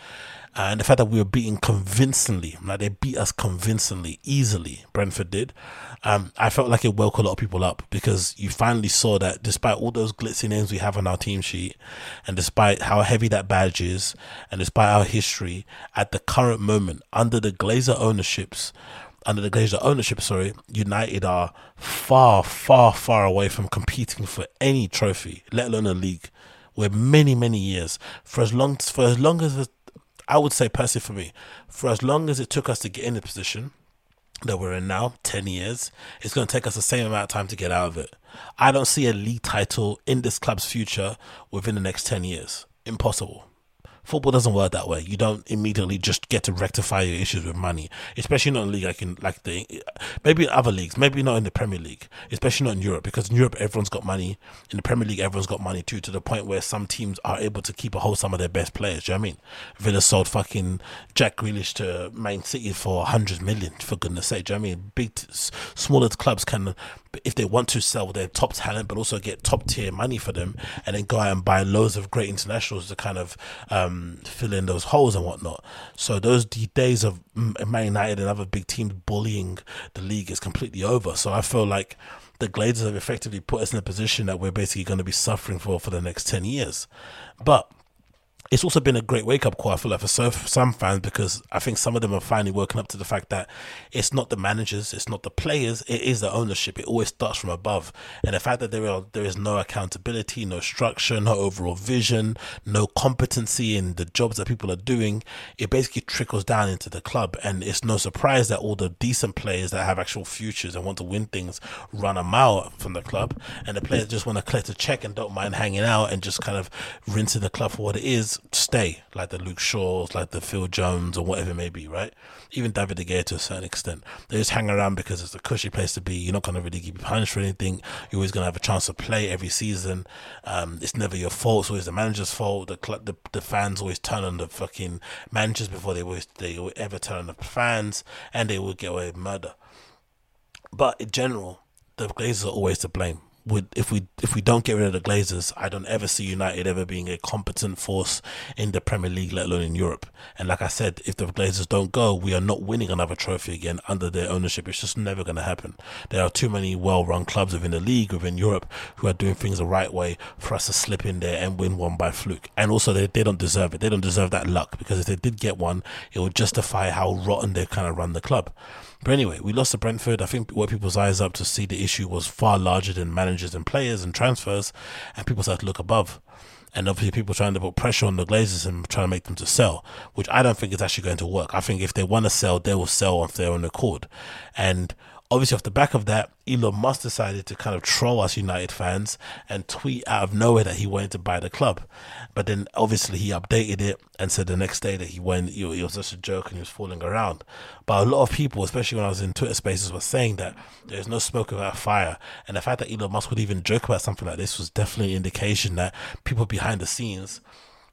and the fact that we were beaten convincingly, like they beat us convincingly, easily, Brentford did, um, I felt like it woke a lot of people up because you finally saw that despite all those glitzy names we have on our team sheet, and despite how heavy that badge is, and despite our history, at the current moment, under the Glazer ownerships, under the Glazer ownership, sorry, United are far, far, far away from competing for any trophy, let alone a league. We're many, many years for as long for as long as I would say personally for me, for as long as it took us to get in the position that we're in now, 10 years, it's going to take us the same amount of time to get out of it. I don't see a league title in this club's future within the next 10 years. Impossible. Football doesn't work that way. You don't immediately just get to rectify your issues with money, especially not in a league like in like the maybe other leagues, maybe not in the Premier League, especially not in Europe because in Europe everyone's got money. In the Premier League, everyone's got money too, to the point where some teams are able to keep a hold some of their best players. Do you know what I mean? Villa sold fucking Jack Grealish to Man City for hundred million. For goodness sake, do you know I mean? Big, smaller clubs can, if they want to sell their top talent, but also get top tier money for them, and then go out and buy loads of great internationals to kind of um, fill in those holes and whatnot. So those days of Man United and other big teams bullying the league is completely over. So I feel like the Glazers have effectively put us in a position that we're basically going to be suffering for for the next 10 years. But it's also been a great wake up call, I feel like, for some fans because I think some of them are finally woken up to the fact that it's not the managers, it's not the players, it is the ownership. It always starts from above. And the fact that there are there is no accountability, no structure, no overall vision, no competency in the jobs that people are doing, it basically trickles down into the club. And it's no surprise that all the decent players that have actual futures and want to win things run a mile from the club. And the players just want to collect a check and don't mind hanging out and just kind of rinsing the club for what it is stay, like the Luke Shaws, like the Phil Jones, or whatever it may be, right? Even David De Gea to a certain extent. They just hang around because it's a cushy place to be. You're not going to really get punished for anything. You're always going to have a chance to play every season. Um, it's never your fault. It's always the manager's fault. The, the the fans always turn on the fucking managers before they always they ever turn on the fans, and they will get away with murder. But in general, the Glazers are always to blame if we if we don't get rid of the Glazers, I don't ever see United ever being a competent force in the Premier League, let alone in Europe. And like I said, if the Glazers don't go, we are not winning another trophy again under their ownership. It's just never going to happen. There are too many well-run clubs within the league, within Europe, who are doing things the right way for us to slip in there and win one by fluke. And also, they they don't deserve it. They don't deserve that luck because if they did get one, it would justify how rotten they kind of run the club. But anyway, we lost to Brentford. I think what people's eyes up to see the issue was far larger than managers and players and transfers, and people started to look above. And obviously, people trying to put pressure on the Glazers and trying to make them to sell, which I don't think is actually going to work. I think if they want to sell, they will sell of their own accord. And obviously off the back of that, Elon Musk decided to kind of troll us United fans and tweet out of nowhere that he wanted to buy the club. But then obviously he updated it and said the next day that he went, it was just a joke and he was fooling around. But a lot of people, especially when I was in Twitter spaces, were saying that there's no smoke without fire. And the fact that Elon Musk would even joke about something like this was definitely an indication that people behind the scenes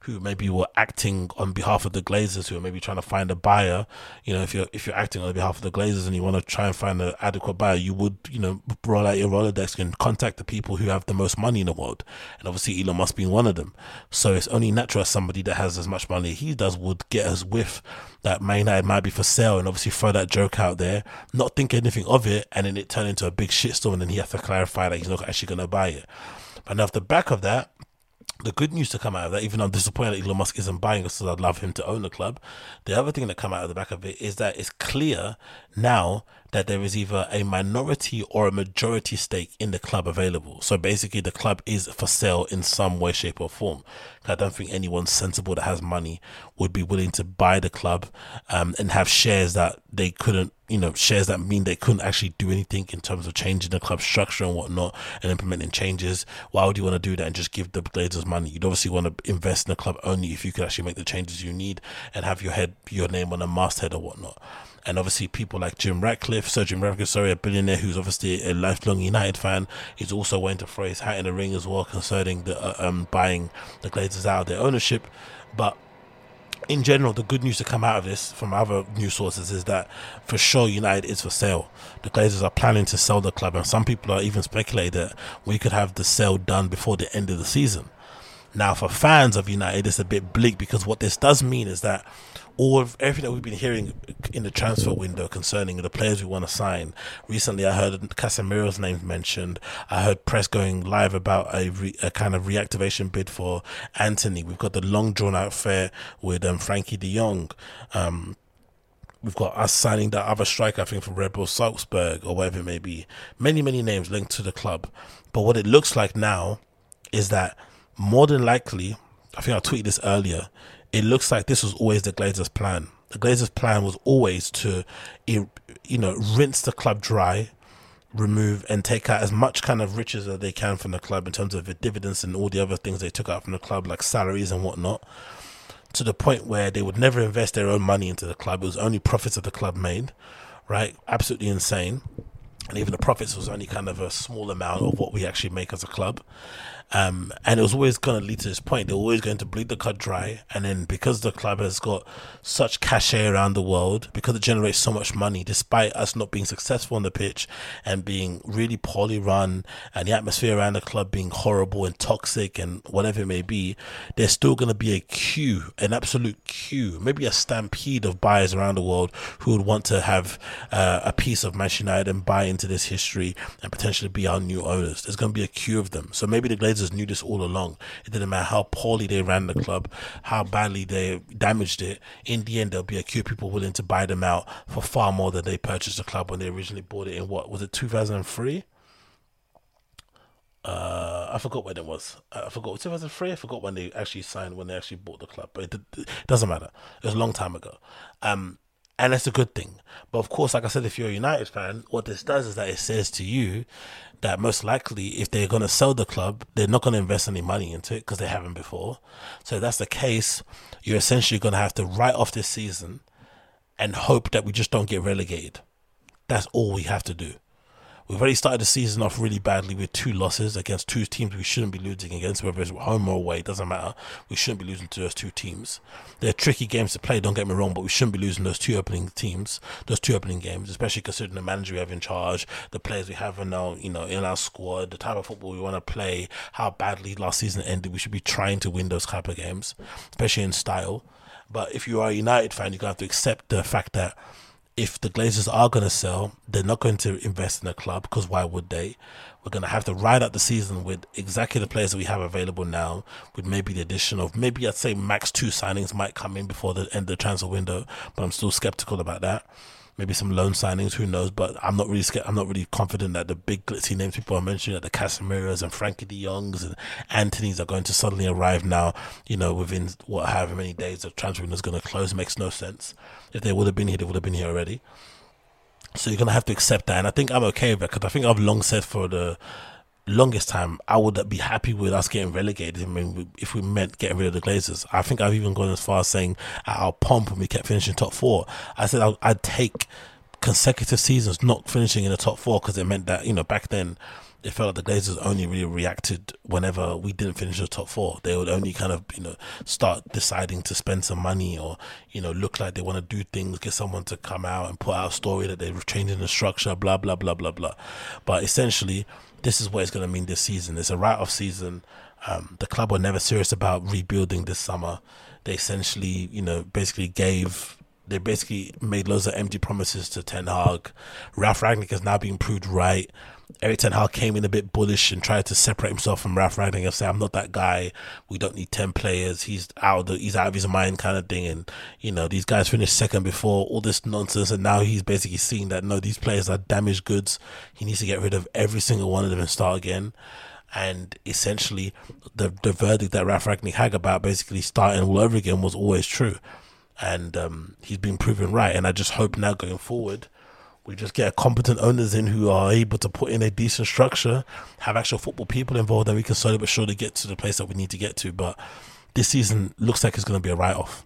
who maybe were acting on behalf of the Glazers, who are maybe trying to find a buyer. You know, if you're if you're acting on behalf of the Glazers and you want to try and find an adequate buyer, you would you know roll out your Rolodex and contact the people who have the most money in the world. And obviously, Elon Musk being one of them. So it's only natural as somebody that has as much money he does would get us with that Man United might be for sale, and obviously throw that joke out there, not think anything of it, and then it turn into a big shitstorm, and then he has to clarify that he's not actually going to buy it. But now, off the back of that, the good news to come out of that, even though I'm disappointed that Elon Musk isn't buying us, because I'd love him to own the club. The other thing that come out of the back of it is that it's clear now that there is either a minority or a majority stake in the club available. So basically, the club is for sale in some way, shape, or form. I don't think anyone sensible that has money would be willing to buy the club um, and have shares that they couldn't, you know, shares that mean they couldn't actually do anything in terms of changing the club structure and whatnot and implementing changes. Why would you want to do that and just give the Glazers money? You'd obviously want to invest in the club only if you could actually make the changes you need and have your head, your name on a masthead or whatnot and obviously people like Jim Ratcliffe, Sir Jim Ratcliffe, sorry, a billionaire who's obviously a lifelong United fan, is also waiting to throw his hat in the ring as well concerning the uh, um, buying the Glazers out of their ownership. But in general, the good news to come out of this from other news sources is that for sure United is for sale. The Glazers are planning to sell the club, and some people are even speculating that we could have the sale done before the end of the season. Now, for fans of United, it's a bit bleak because what this does mean is that all of everything that we've been hearing in the transfer window concerning the players we want to sign. Recently, I heard Casemiro's name mentioned. I heard press going live about a, re, a kind of reactivation bid for Antony. We've got the long drawn out affair with um, Frenkie De Jong. Um, we've got us signing that other striker, I think, from Red Bull Salzburg or whatever it may be. Many, many names linked to the club. But what it looks like now is that more than likely, I think I tweeted this earlier, it looks like this was always the Glazers' plan. The Glazers' plan was always to, you know, rinse the club dry, remove and take out as much kind of riches as they can from the club in terms of the dividends and all the other things they took out from the club, like salaries and whatnot, to the point where they would never invest their own money into the club. It was only profits that the club made, right? Absolutely insane. And even the profits was only kind of a small amount of what we actually make as a club. Um, and it was always going to lead to this point. They're always going to bleed the cut dry. And then because the club has got such cachet around the world, because it generates so much money, despite us not being successful on the pitch and being really poorly run and the atmosphere around the club being horrible and toxic and whatever it may be, there's still going to be a queue, an absolute queue, maybe a stampede of buyers around the world who would want to have uh, a piece of Manchester United and buy into this history and potentially be our new owners. There's going to be a queue of them. So maybe the Glazers knew this all along. It didn't matter how poorly they ran the club, how badly they damaged it. In the end, there'll be a of people willing to buy them out for far more than they purchased the club when they originally bought it in what was it 2003? Uh, I forgot when it was. I forgot 2003. I forgot when they actually signed when they actually bought the club, but it, it doesn't matter. It was a long time ago. Um, and that's a good thing. But of course, like I said, if you're a United fan, what this does is that it says to you that most likely, if they're going to sell the club, they're not going to invest any money into it because they haven't before. So if that's the case, you're essentially going to have to write off this season and hope that we just don't get relegated. That's all we have to do. We've already started the season off really badly with two losses against two teams we shouldn't be losing against, whether it's home or away, it doesn't matter. We shouldn't be losing to those two teams. They're tricky games to play, don't get me wrong, but we shouldn't be losing those two opening teams, those two opening games, especially considering the manager we have in charge, the players we have in our, you know, in our squad, the type of football we want to play, how badly last season ended. We should be trying to win those type of games, especially in style. But if you are a United fan, you're going to have to accept the fact that if the Glazers are going to sell, they're not going to invest in a club because why would they? We're going to have to ride out the season with exactly the players that we have available now, with maybe the addition of maybe I'd say max two signings might come in before the end of the transfer window, but I'm still skeptical about that maybe some loan signings. Who knows? But I'm not really scared. I'm not really confident that the big glitzy names people are mentioning, that the Casemiros and Frenkie De Jongs and Antony's are going to suddenly arrive now. You know, within what however many days the transfer window is going to close makes no sense. If they would have been here, they would have been here already. So you're gonna have to accept that, and I think I'm okay with it because I think I've long said for the longest time, I would be happy with us getting relegated. I mean, if we meant getting rid of the Glazers, I think I've even gone as far as saying at our pomp when we kept finishing top four, I said I'd, I'd take consecutive seasons not finishing in the top four because it meant that you know back then it felt like the Glazers only really reacted whenever we didn't finish the top four. They would only kind of, you know, start deciding to spend some money or, you know, look like they want to do things, get someone to come out and put out a story that they're changing the structure, blah, blah, blah, blah, blah. But essentially, this is what it's going to mean this season. It's a write off season. Um, the club were never serious about rebuilding this summer. They essentially, you know, basically gave, they basically made loads of empty promises to Ten Hag. Ralf Rangnick has now been proved right. Erik Ten Hag came in a bit bullish and tried to separate himself from Ralf Rangnick and say, "I'm not that guy. We don't need ten players. He's out. Of the, he's out of his mind, kind of thing." And you know, these guys finished second before all this nonsense, and now he's basically seeing that no, these players are damaged goods. He needs to get rid of every single one of them and start again. And essentially, the the verdict that Ralf Rangnick had about basically starting all over again was always true, and um, he's been proven right. And I just hope now going forward we just get competent owners in who are able to put in a decent structure, have actual football people involved, and we can slowly but surely get to the place that we need to get to. But this season looks like it's going to be a write off.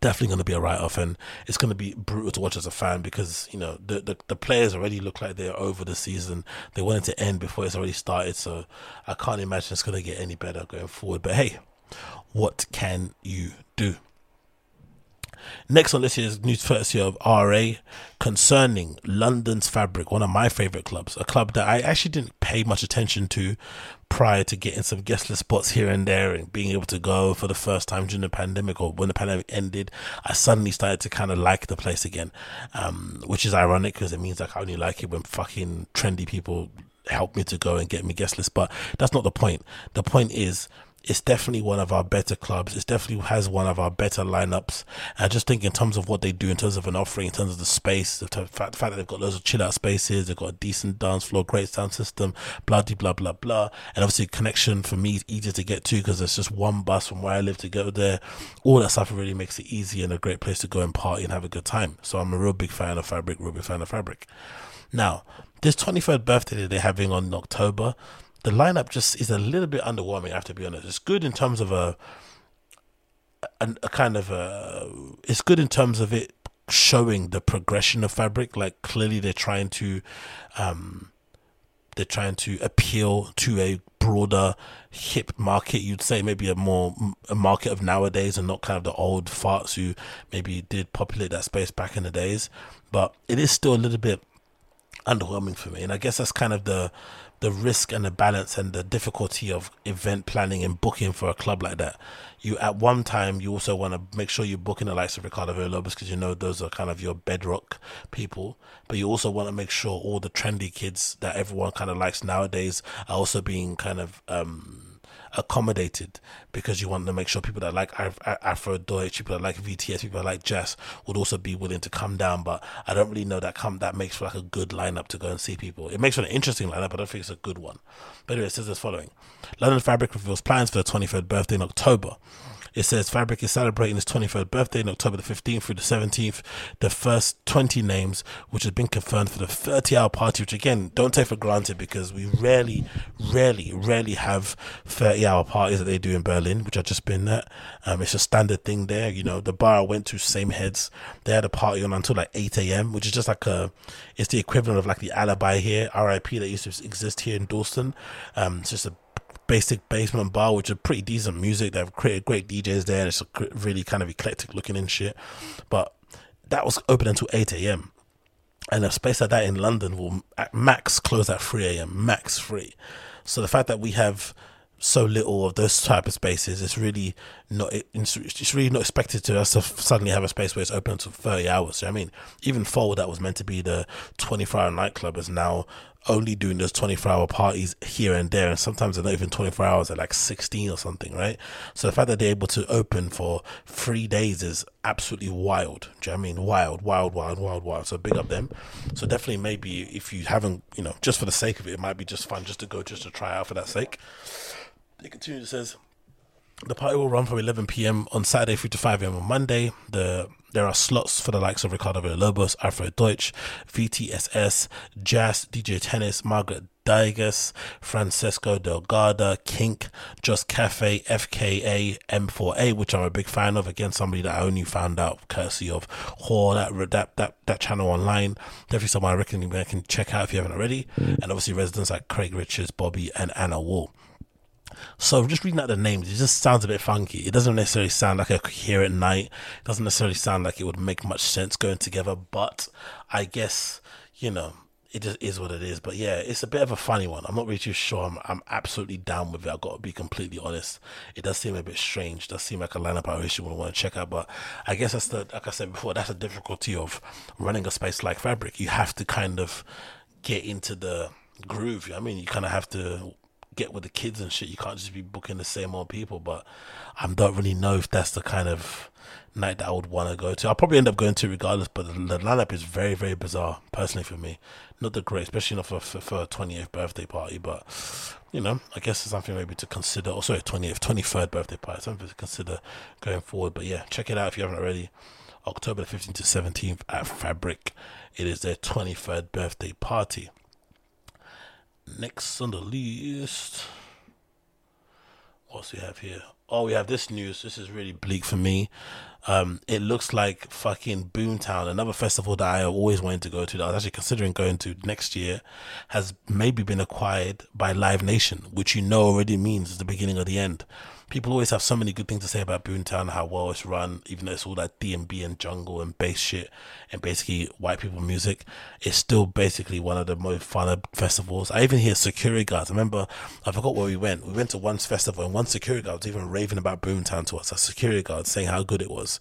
Definitely going to be a write off, and it's going to be brutal to watch as a fan because you know the, the, the players already look like they're over the season. They wanted to end before it's already started, so I can't imagine it's going to get any better going forward. But hey, what can you do? Next on this is news courtesy of RA concerning London's Fabric, one of my favorite clubs, a club that I actually didn't pay much attention to prior to getting some guest list spots here and there and being able to go for the first time during the pandemic or when the pandemic ended. I suddenly started to kind of like the place again, um, which is ironic because it means like I only like it when fucking trendy people help me to go and get me guest list. But that's not the point. The point is it's definitely one of our better clubs. It definitely has one of our better lineups. And I just think in terms of what they do, in terms of an offering, in terms of the space, the fact, the fact that they've got loads of chill out spaces, they've got a decent dance floor, great sound system, blah, blah, blah, blah. And obviously, connection for me is easier to get to because there's just one bus from where I live to go there. All that stuff really makes it easy and a great place to go and party and have a good time. So I'm a real big fan of Fabric, real big fan of Fabric. Now, this 23rd birthday that they're having on October, the lineup just is a little bit underwhelming. I have to be honest. It's good in terms of a a, a kind of a. It's good in terms of it showing the progression of fabric. Like clearly, they're trying to, um, they're trying to appeal to a broader hip market. You'd say maybe a more a market of nowadays, and not kind of the old farts who maybe did populate that space back in the days. But it is still a little bit underwhelming for me, and I guess that's kind of the the risk and the balance and the difficulty of event planning and booking for a club like that. You at one time you also want to make sure you're booking the likes of Ricardo Villalobos because you know those are kind of your bedrock people, but you also want to make sure all the trendy kids that everyone kind of likes nowadays are also being kind of um accommodated because you want to make sure people that like Afrodeutsche, people that like VTSS, people that like JASSS would also be willing to come down. But I don't really know that come that makes for like a good lineup to go and see people. It makes for an interesting lineup, but I don't think it's a good one. But anyway, it says as following: London Fabric reveals plans for the 23rd birthday in October. It says Fabric is celebrating his 23rd birthday on October the 15th through the 17th. The first 20 names, which has been confirmed for the 30 hour party, which again, don't take for granted because we rarely, rarely, rarely have 30 hour parties that they do in Berlin, which I've just been at. Um, it's a standard thing there. You know, the bar I went to, Sameheads, they had a party on until like 8 a.m., which is just like a, it's the equivalent of like the alibi here, RIP, that used to exist here in Dalston. Um, it's just a basic basement bar, which is pretty decent music. They've created great DJs there. And it's really kind of eclectic looking and shit. But that was open until 8 a.m. And a space like that in London will at max close at 3 a.m. Max 3. So the fact that we have so little of those type of spaces, it's really not. It's really not expected to us to suddenly have a space where it's open until thirty hours. I mean, even Fold, that was meant to be the twenty-four hour nightclub, is now only doing those 24 hour parties here and there and sometimes they're not even 24 hours they're like 16 or something right so the fact that they're able to open for three days is absolutely wild do you know I mean wild wild wild wild wild so big up them so definitely maybe if you haven't you know just for the sake of it it might be just fun just to go just to try out for that sake it continues it says the party will run from 11 p.m. on Saturday through to 5 a.m. on Monday. The there are slots for the likes of Ricardo Villalobos, Afrodeutsche, VTSS, JASSS, DJ Tennis, Margaret Dygas, Francesco Del Garda, Kink, Just Cafe, FKA, M4A, which I'm a big fan of. Again, somebody that I only found out courtesy of HÖR, that that that, that channel online. Definitely someone I reckon you can check out if you haven't already. Mm. And obviously residents like Craig Richards, Bobby, and Anna Wall. So just reading out the names, it just sounds a bit funky. It doesn't necessarily sound like a coherent night. It doesn't necessarily sound like it would make much sense going together. But I guess you know it just is what it is. But yeah, it's a bit of a funny one. I'm not really too sure. I'm, I'm absolutely down with it. I've got to be completely honest. It does seem a bit strange. It does seem like a lineup I wish you would want to check out. But I guess that's the, like I said before, that's the difficulty of running a space like Fabric. You have to kind of get into the groove. I mean, you kind of have to get with the kids and shit. You can't just be booking the same old people. But I don't really know if that's the kind of night that I would want to go to. I'll probably end up going to regardless. But the, the lineup is very, very bizarre, personally for me. Not the great, especially not for, for, for a 28th birthday party. But you know, I guess it's something maybe to consider. Oh, sorry, 20th, 23rd birthday party, something to consider going forward. But yeah, check it out if you haven't already. October 15th to 17th at Fabric. It is their 23rd birthday party. Next on the list. What do we have here? Oh, we have this news. This is really bleak for me. Um, it looks like fucking Boomtown, another festival that I always wanted to go to, that I was actually considering going to next year, has maybe been acquired by Live Nation, which you know already means is the beginning of the end people always have so many good things to say about Boomtown, how well it's run, even though it's all that D and B and jungle and bass shit and basically white people music. It's still basically one of the most fun festivals. I even hear security guards. I remember I forgot where we went. We went to one festival and one security guard was even raving about Boomtown to us. A security guard saying how good it was.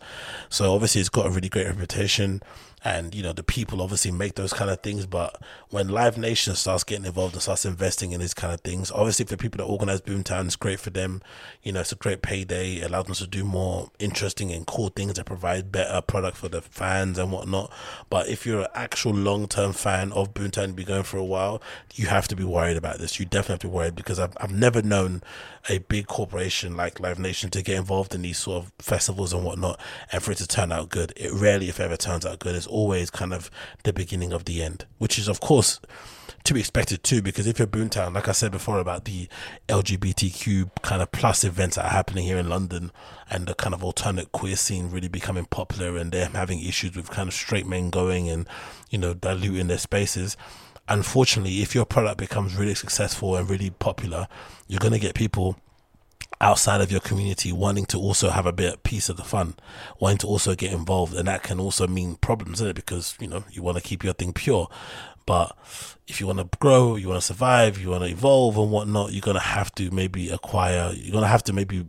So obviously it's got a really great reputation and you know the people obviously make those kind of things but when live nation starts getting involved and starts investing in these kind of things obviously for people that organize boomtown it's great for them. You know it's a great payday. It allows them to do more interesting and cool things that provide better product for the fans and whatnot. But if you're an actual long-term fan of boomtown and be going for a while you have to be worried about this. You definitely have to be worried because I've, I've never known a big corporation like live nation to get involved in these sort of festivals and whatnot and for it to turn out good it rarely if ever turns out good it's always kind of the beginning of the end, which is, of course, to be expected too, because if you're Boomtown, like I said before about the LGBTQ kind of plus events that are happening here in London and the kind of alternate queer scene really becoming popular and they're having issues with kind of straight men going and, you know, diluting their spaces. Unfortunately, if your product becomes really successful and really popular, you're going to get people outside of your community wanting to also have a bit piece of the fun, wanting to also get involved, and that can also mean problems in it because you know you want to keep your thing pure. But if you want to grow, you want to survive, you want to evolve and whatnot, you're gonna have to maybe acquire. You're gonna have to maybe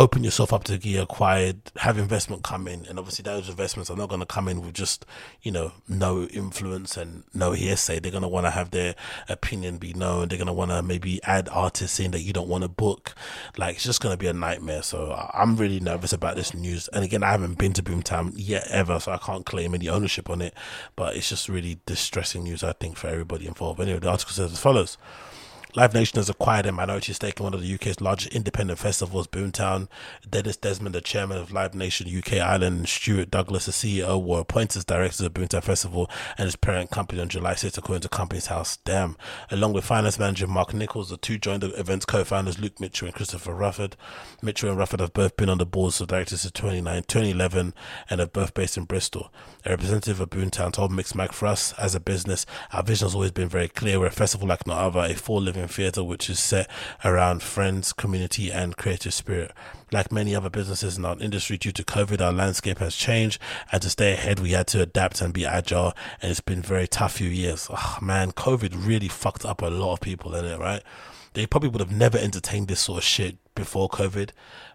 open yourself up to get acquired, have investment come in, and obviously those investments are not going to come in with just you know no influence and no hearsay. They're going to want to have their opinion be known. They're going to want to maybe add artists in that you don't want to book. Like it's just going to be a nightmare. So I'm really nervous about this news. And again, I haven't been to Boomtown yet ever, so I can't claim any ownership on it. But it's just really distressing news, I think, for everybody involved. Anyway, the article says as follows. Live Nation has acquired a minority stake in one of the UK's largest independent festivals, Boomtown. Denis Desmond, the chairman of Live Nation UK Ireland, and Stuart Douglas, the CEO, were appointed as directors of Boomtown Festival and its parent company on July 6th, according to Companies House. Damn. Along with finance manager Mark Nichols, the two joined the event's co-founders Luke Mitchell and Christopher Rufford. Mitchell and Rufford have both been on the boards of directors since 2011 and are both based in Bristol. A representative of Boomtown told Mixmag for us as a business, our vision has always been very clear. We're a festival like no other, a full living theatre which is set around friends, community, and creative spirit. Like many other businesses in our industry, due to COVID, our landscape has changed, and to stay ahead, we had to adapt and be agile. And it's been very tough few years. Oh, man, COVID really fucked up a lot of people in it, right? They probably would have never entertained this sort of shit before COVID,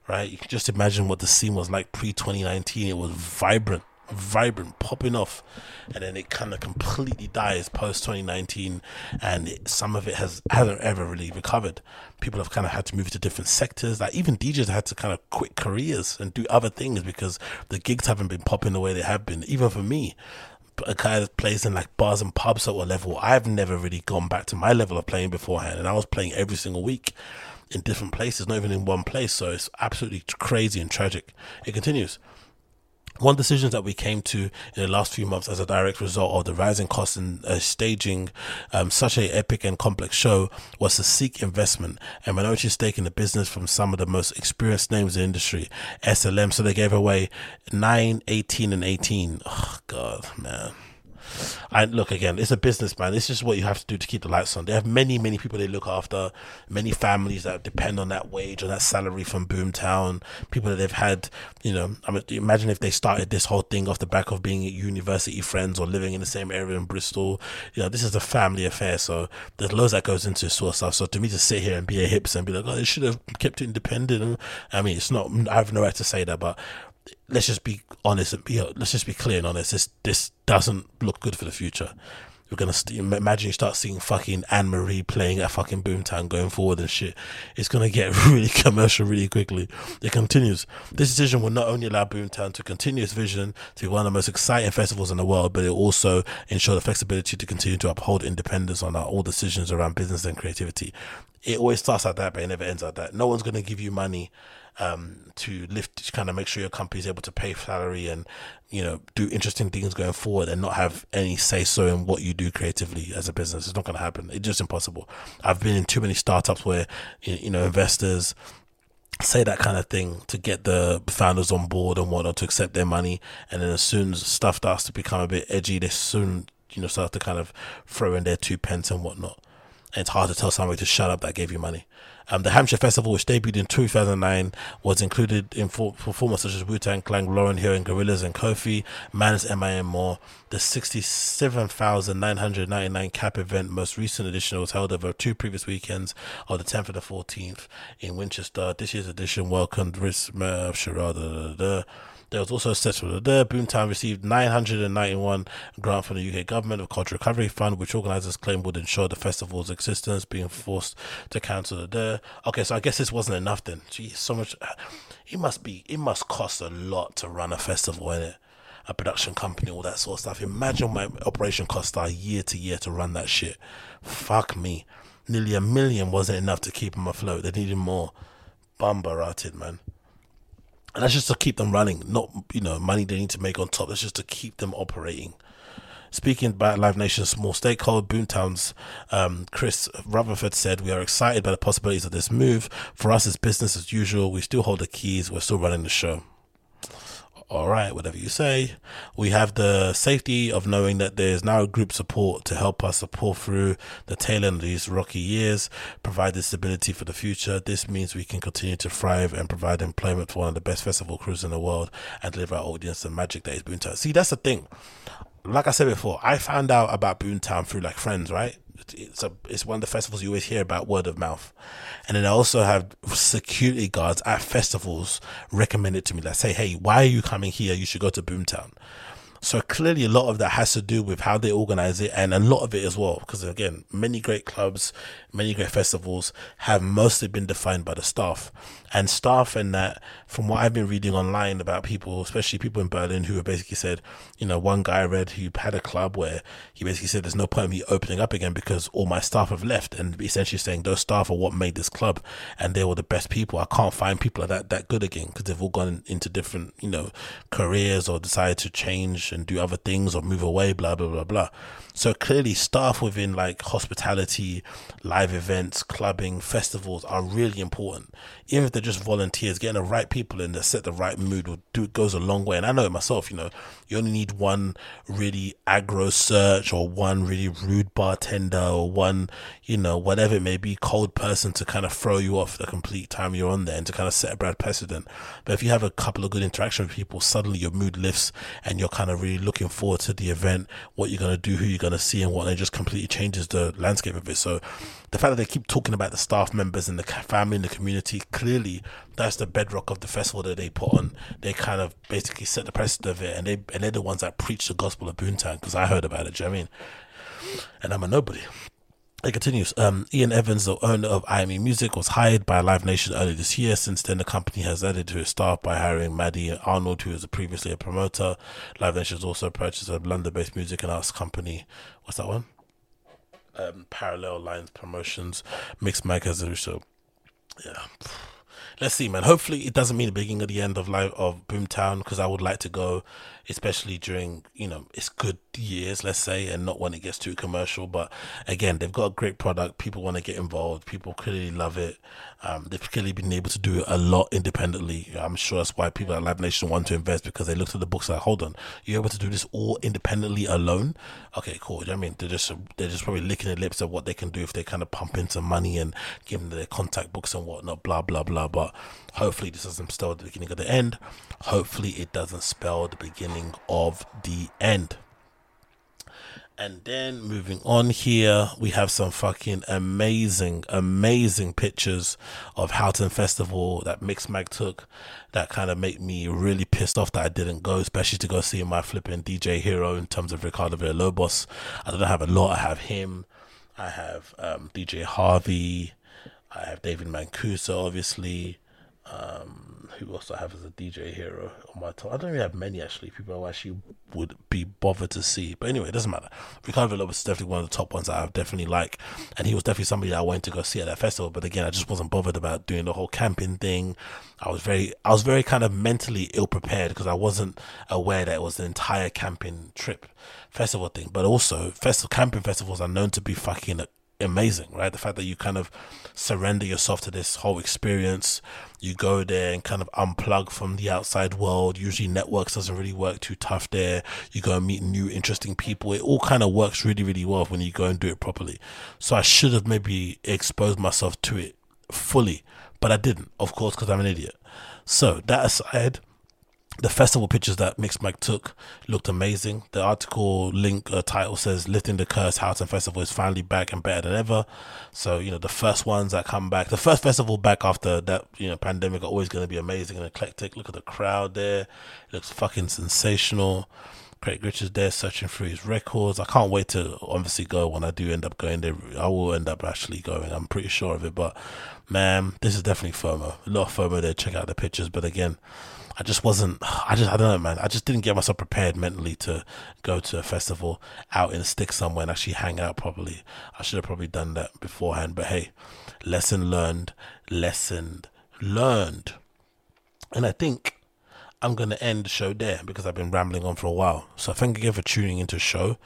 right? You can just imagine what the scene was like pre 2019. It was vibrant vibrant, popping off, and then it kind of completely dies post 2019, and it, some of it has hasn't ever really recovered. People have kind of had to move to different sectors. Like even DJs had to kind of quit careers and do other things because the gigs haven't been popping the way they have been. Even for me, a guy that plays in like bars and pubs at what level, I've never really gone back to my level of playing beforehand, and I was playing every single week in different places, not even in one place. So it's absolutely crazy and tragic. It continues. One decision that we came to in the last few months as a direct result of the rising costs in uh, staging um, such a epic and complex show was to seek investment and minority stake in the business from some of the most experienced names in the industry, SLM. So they gave away 9, 18, and 18. Oh, God, man. And look again, it's a business, man. This is what you have to do to keep the lights on. They have many, many people they look after, many families that depend on that wage or that salary from Boomtown. People that they've had, you know. I mean, imagine if they started this whole thing off the back of being university friends or living in the same area in Bristol. You know, this is a family affair, so there's loads that goes into sort of stuff. So to me to sit here and be a hips and be like, oh, they should have kept it independent. I mean, it's not. I have no right to say that, but let's just be honest and be let's just be clear and honest. This this doesn't look good for the future. We're gonna st- imagine you start seeing fucking Anne Marie playing at fucking Boomtown going forward and shit. It's gonna get really commercial really quickly. It continues. This decision will not only allow Boomtown to continue its vision to be one of the most exciting festivals in the world, but it also ensure the flexibility to continue to uphold independence on our, all decisions around business and creativity. It always starts like that, but it never ends like that. No one's gonna give you money um, to lift, to kind of make sure your company is able to pay salary and, you know, do interesting things going forward and not have any say so in what you do creatively as a business. It's not going to happen. It's just impossible. I've been in too many startups where, you know, investors, say that kind of thing to get the founders on board and whatnot to accept their money. And then as soon as stuff starts to become a bit edgy, they soon, you know, start to kind of throw in their two pence and whatnot. And it's hard to tell somebody to shut up that gave you money. Um, the Hampshire Festival, which debuted in 2009, was included in performers such as Wu Tang Clan, Lauryn Hill, and Gorillaz and Kofi, Manners, M.I.M. more. The 67,999 cap event, most recent edition, was held over two previous weekends of the 10th and the 14th in Winchester. This year's edition welcomed Riz uh, Sharada. There was also a set for the Boomtown received 991 grant from the UK government of Culture Recovery Fund, which organisers claim would ensure the festival's existence, being forced to cancel the. Okay, so I guess this wasn't enough then. Gee, so much. It must be. It must cost a lot to run a festival, in it a production company, all that sort of stuff. Imagine my operation costs are year to year to run that shit. Fuck me. Nearly a million wasn't enough to keep them afloat. They needed more. Bumba rotted, man. And that's just to keep them running, not you know money they need to make on top. That's just to keep them operating. Speaking about Live Nation's small stakeholder, Boomtown's um, Chris Rutherford said, We are excited by the possibilities of this move. For us, it's business as usual. We still hold the keys. We're still running the show all right, whatever you say. We have the safety of knowing that there's now group support to help us support through the tail end of these rocky years, provide the stability for the future. This means we can continue to thrive and provide employment for one of the best festival crews in the world and deliver our audience the magic that is Boomtown. See, that's the thing. Like I said before, I found out about Boomtown through like friends, right? It's a it's one of the festivals you always hear about word of mouth. And then i also have security guards at festivals recommend it to me like say hey why are you coming here? You should go to boomtown. So clearly a lot of that has to do with how they organize it and a lot of it as well because again many great clubs many great festivals have mostly been defined by the staff and staff and that from what I've been reading online about people, especially people in Berlin who have basically said, you know, one guy I read who had a club where he basically said there's no point in me opening up again because all my staff have left and essentially saying those staff are what made this club and they were the best people. I can't find people that that good again because they've all gone into different, you know, careers or decided to change and do other things or move away, blah, blah, blah, blah. So clearly, staff within like hospitality, live events, clubbing, festivals are really important. Even if they're just volunteers, getting the right people in that set the right mood will do goes a long way. And I know it myself. You know, you only need one really aggro search or one really rude bartender or one, you know, whatever it may be, cold person to kind of throw you off the complete time you're on there and to kind of set a bad precedent. But if you have a couple of good interaction with people, suddenly your mood lifts and you're kind of really looking forward to the event, what you're gonna do, who you're going to see and what, and it just completely changes the landscape of it. So the fact that they keep talking about the staff members and the family and the community, clearly that's the bedrock of the festival that they put on. They kind of basically set the precedent of it, and they and they're the ones that preach the gospel of Boomtown because I heard about it. Do you know I mean? And I'm a nobody. It continues. Um, Ian Evans, the owner of IME Music, was hired by Live Nation earlier this year. Since then, the company has added to its staff by hiring Maddie Arnold, who was previously a promoter. Live Nation has also purchased a London-based music and arts company. What's that one? Um, Parallel Lines Promotions. Mixmag has a so. Yeah let's see, man. Hopefully, it doesn't mean the beginning of the end of life of Boomtown because I would like to go, especially during you know it's good years, let's say, and not when it gets too commercial. But again, they've got a great product. People want to get involved. People clearly love it. Um, they've clearly been able to do it a lot independently. I'm sure that's why people at Live Nation want to invest because they looked at the books like, hold on, you're able to do this all independently alone. Okay, cool. You know I mean, they're just they're just probably licking their lips at what they can do if they kind of pump in some money and give them their contact books and whatnot. Blah blah blah. But hopefully, this doesn't spell the beginning of the end. Hopefully, it doesn't spell the beginning of the end. And then moving on here, we have some fucking amazing, amazing pictures of Houghton Festival that Mixmag took that kind of make me really pissed off that I didn't go, especially to go see my flipping DJ hero in terms of Ricardo Villalobos. I don't have a lot. I have him. I have um, DJ Harvey. I have David Mancuso, obviously. Um, who also have as a DJ hero on my top. I don't really have many actually. People I actually would be bothered to see. But anyway, it doesn't matter. Ricardo Villalobos is definitely one of the top ones that I definitely like, and he was definitely somebody I wanted to go see at that festival. But again, I just wasn't bothered about doing the whole camping thing. I was very, I was very kind of mentally ill prepared because I wasn't aware that it was an entire camping trip festival thing. But also, festival camping festivals are known to be fucking amazing, right? The fact that you kind of surrender yourself to this whole experience, you go there and kind of unplug from the outside world. Usually, networks doesn't really work too tough there. You go and meet new, interesting people. It all kind of works really, really well when you go and do it properly. So I should have maybe exposed myself to it fully, but I didn't, of course, because I'm an idiot. So that aside, the festival pictures that Mixmag took looked amazing. The article link uh, title says "Lifting the Curse: Houghton Festival is finally back and better than ever." So you know the first ones that come back, the first festival back after that you know pandemic are always going to be amazing and eclectic. Look at the crowd there; it looks fucking sensational. Craig Richards there searching through his records. I can't wait to obviously go when I do end up going there. I will end up actually going. I'm pretty sure of it. But man, this is definitely FOMO. A lot of FOMO there. Check out the pictures. But again, I just wasn't. I just I don't know, man. I just didn't get myself prepared mentally to go to a festival out in a stick somewhere and actually hang out properly. I should have probably done that beforehand. But hey, lesson learned. Lesson learned. And I think I'm going to end the show there because I've been rambling on for a while. So thank you again for tuning into the show.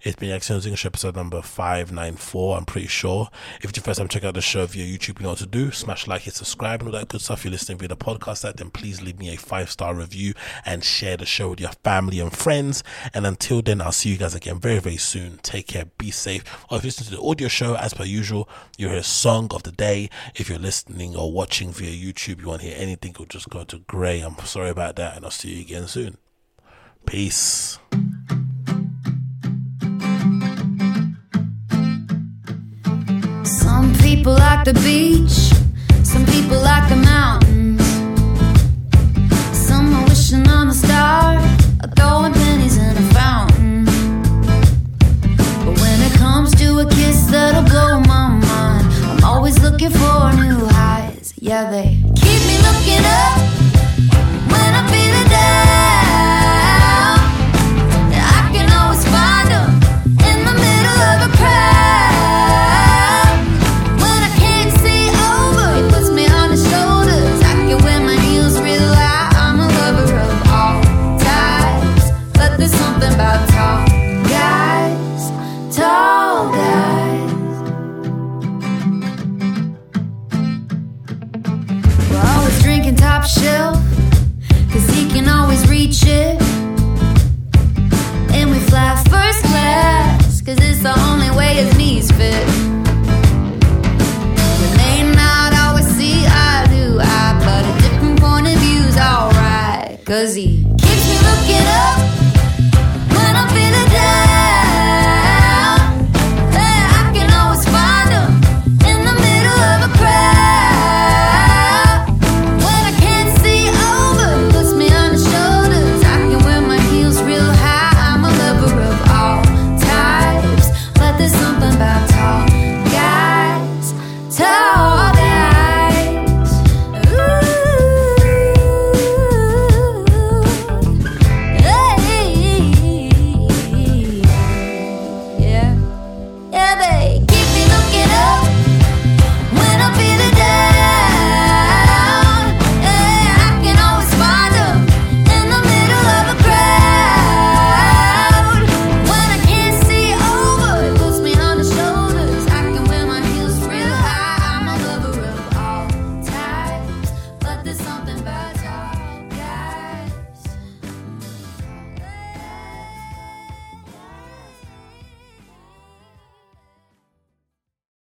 It's been Excellent English episode number 594, I'm pretty sure. If it's your first time checking out the show via YouTube, you know what to do. Smash like, hit subscribe, and all that good stuff. If you're listening via the podcast app, then please leave me a five star review and share the show with your family and friends. And until then, I'll see you guys again very, very soon. Take care, be safe. Or if you listen to the audio show, as per usual, you hear a song of the day. If you're listening or watching via YouTube, you want to hear anything, you'll just go to Gray. I'm sorry about that, and I'll see you again soon. Peace. Some people like the beach, some people like the mountains. Some are wishing on a star, or throwing pennies in a fountain. But when it comes to a kiss that'll blow my mind, I'm always looking for new highs. Yeah, they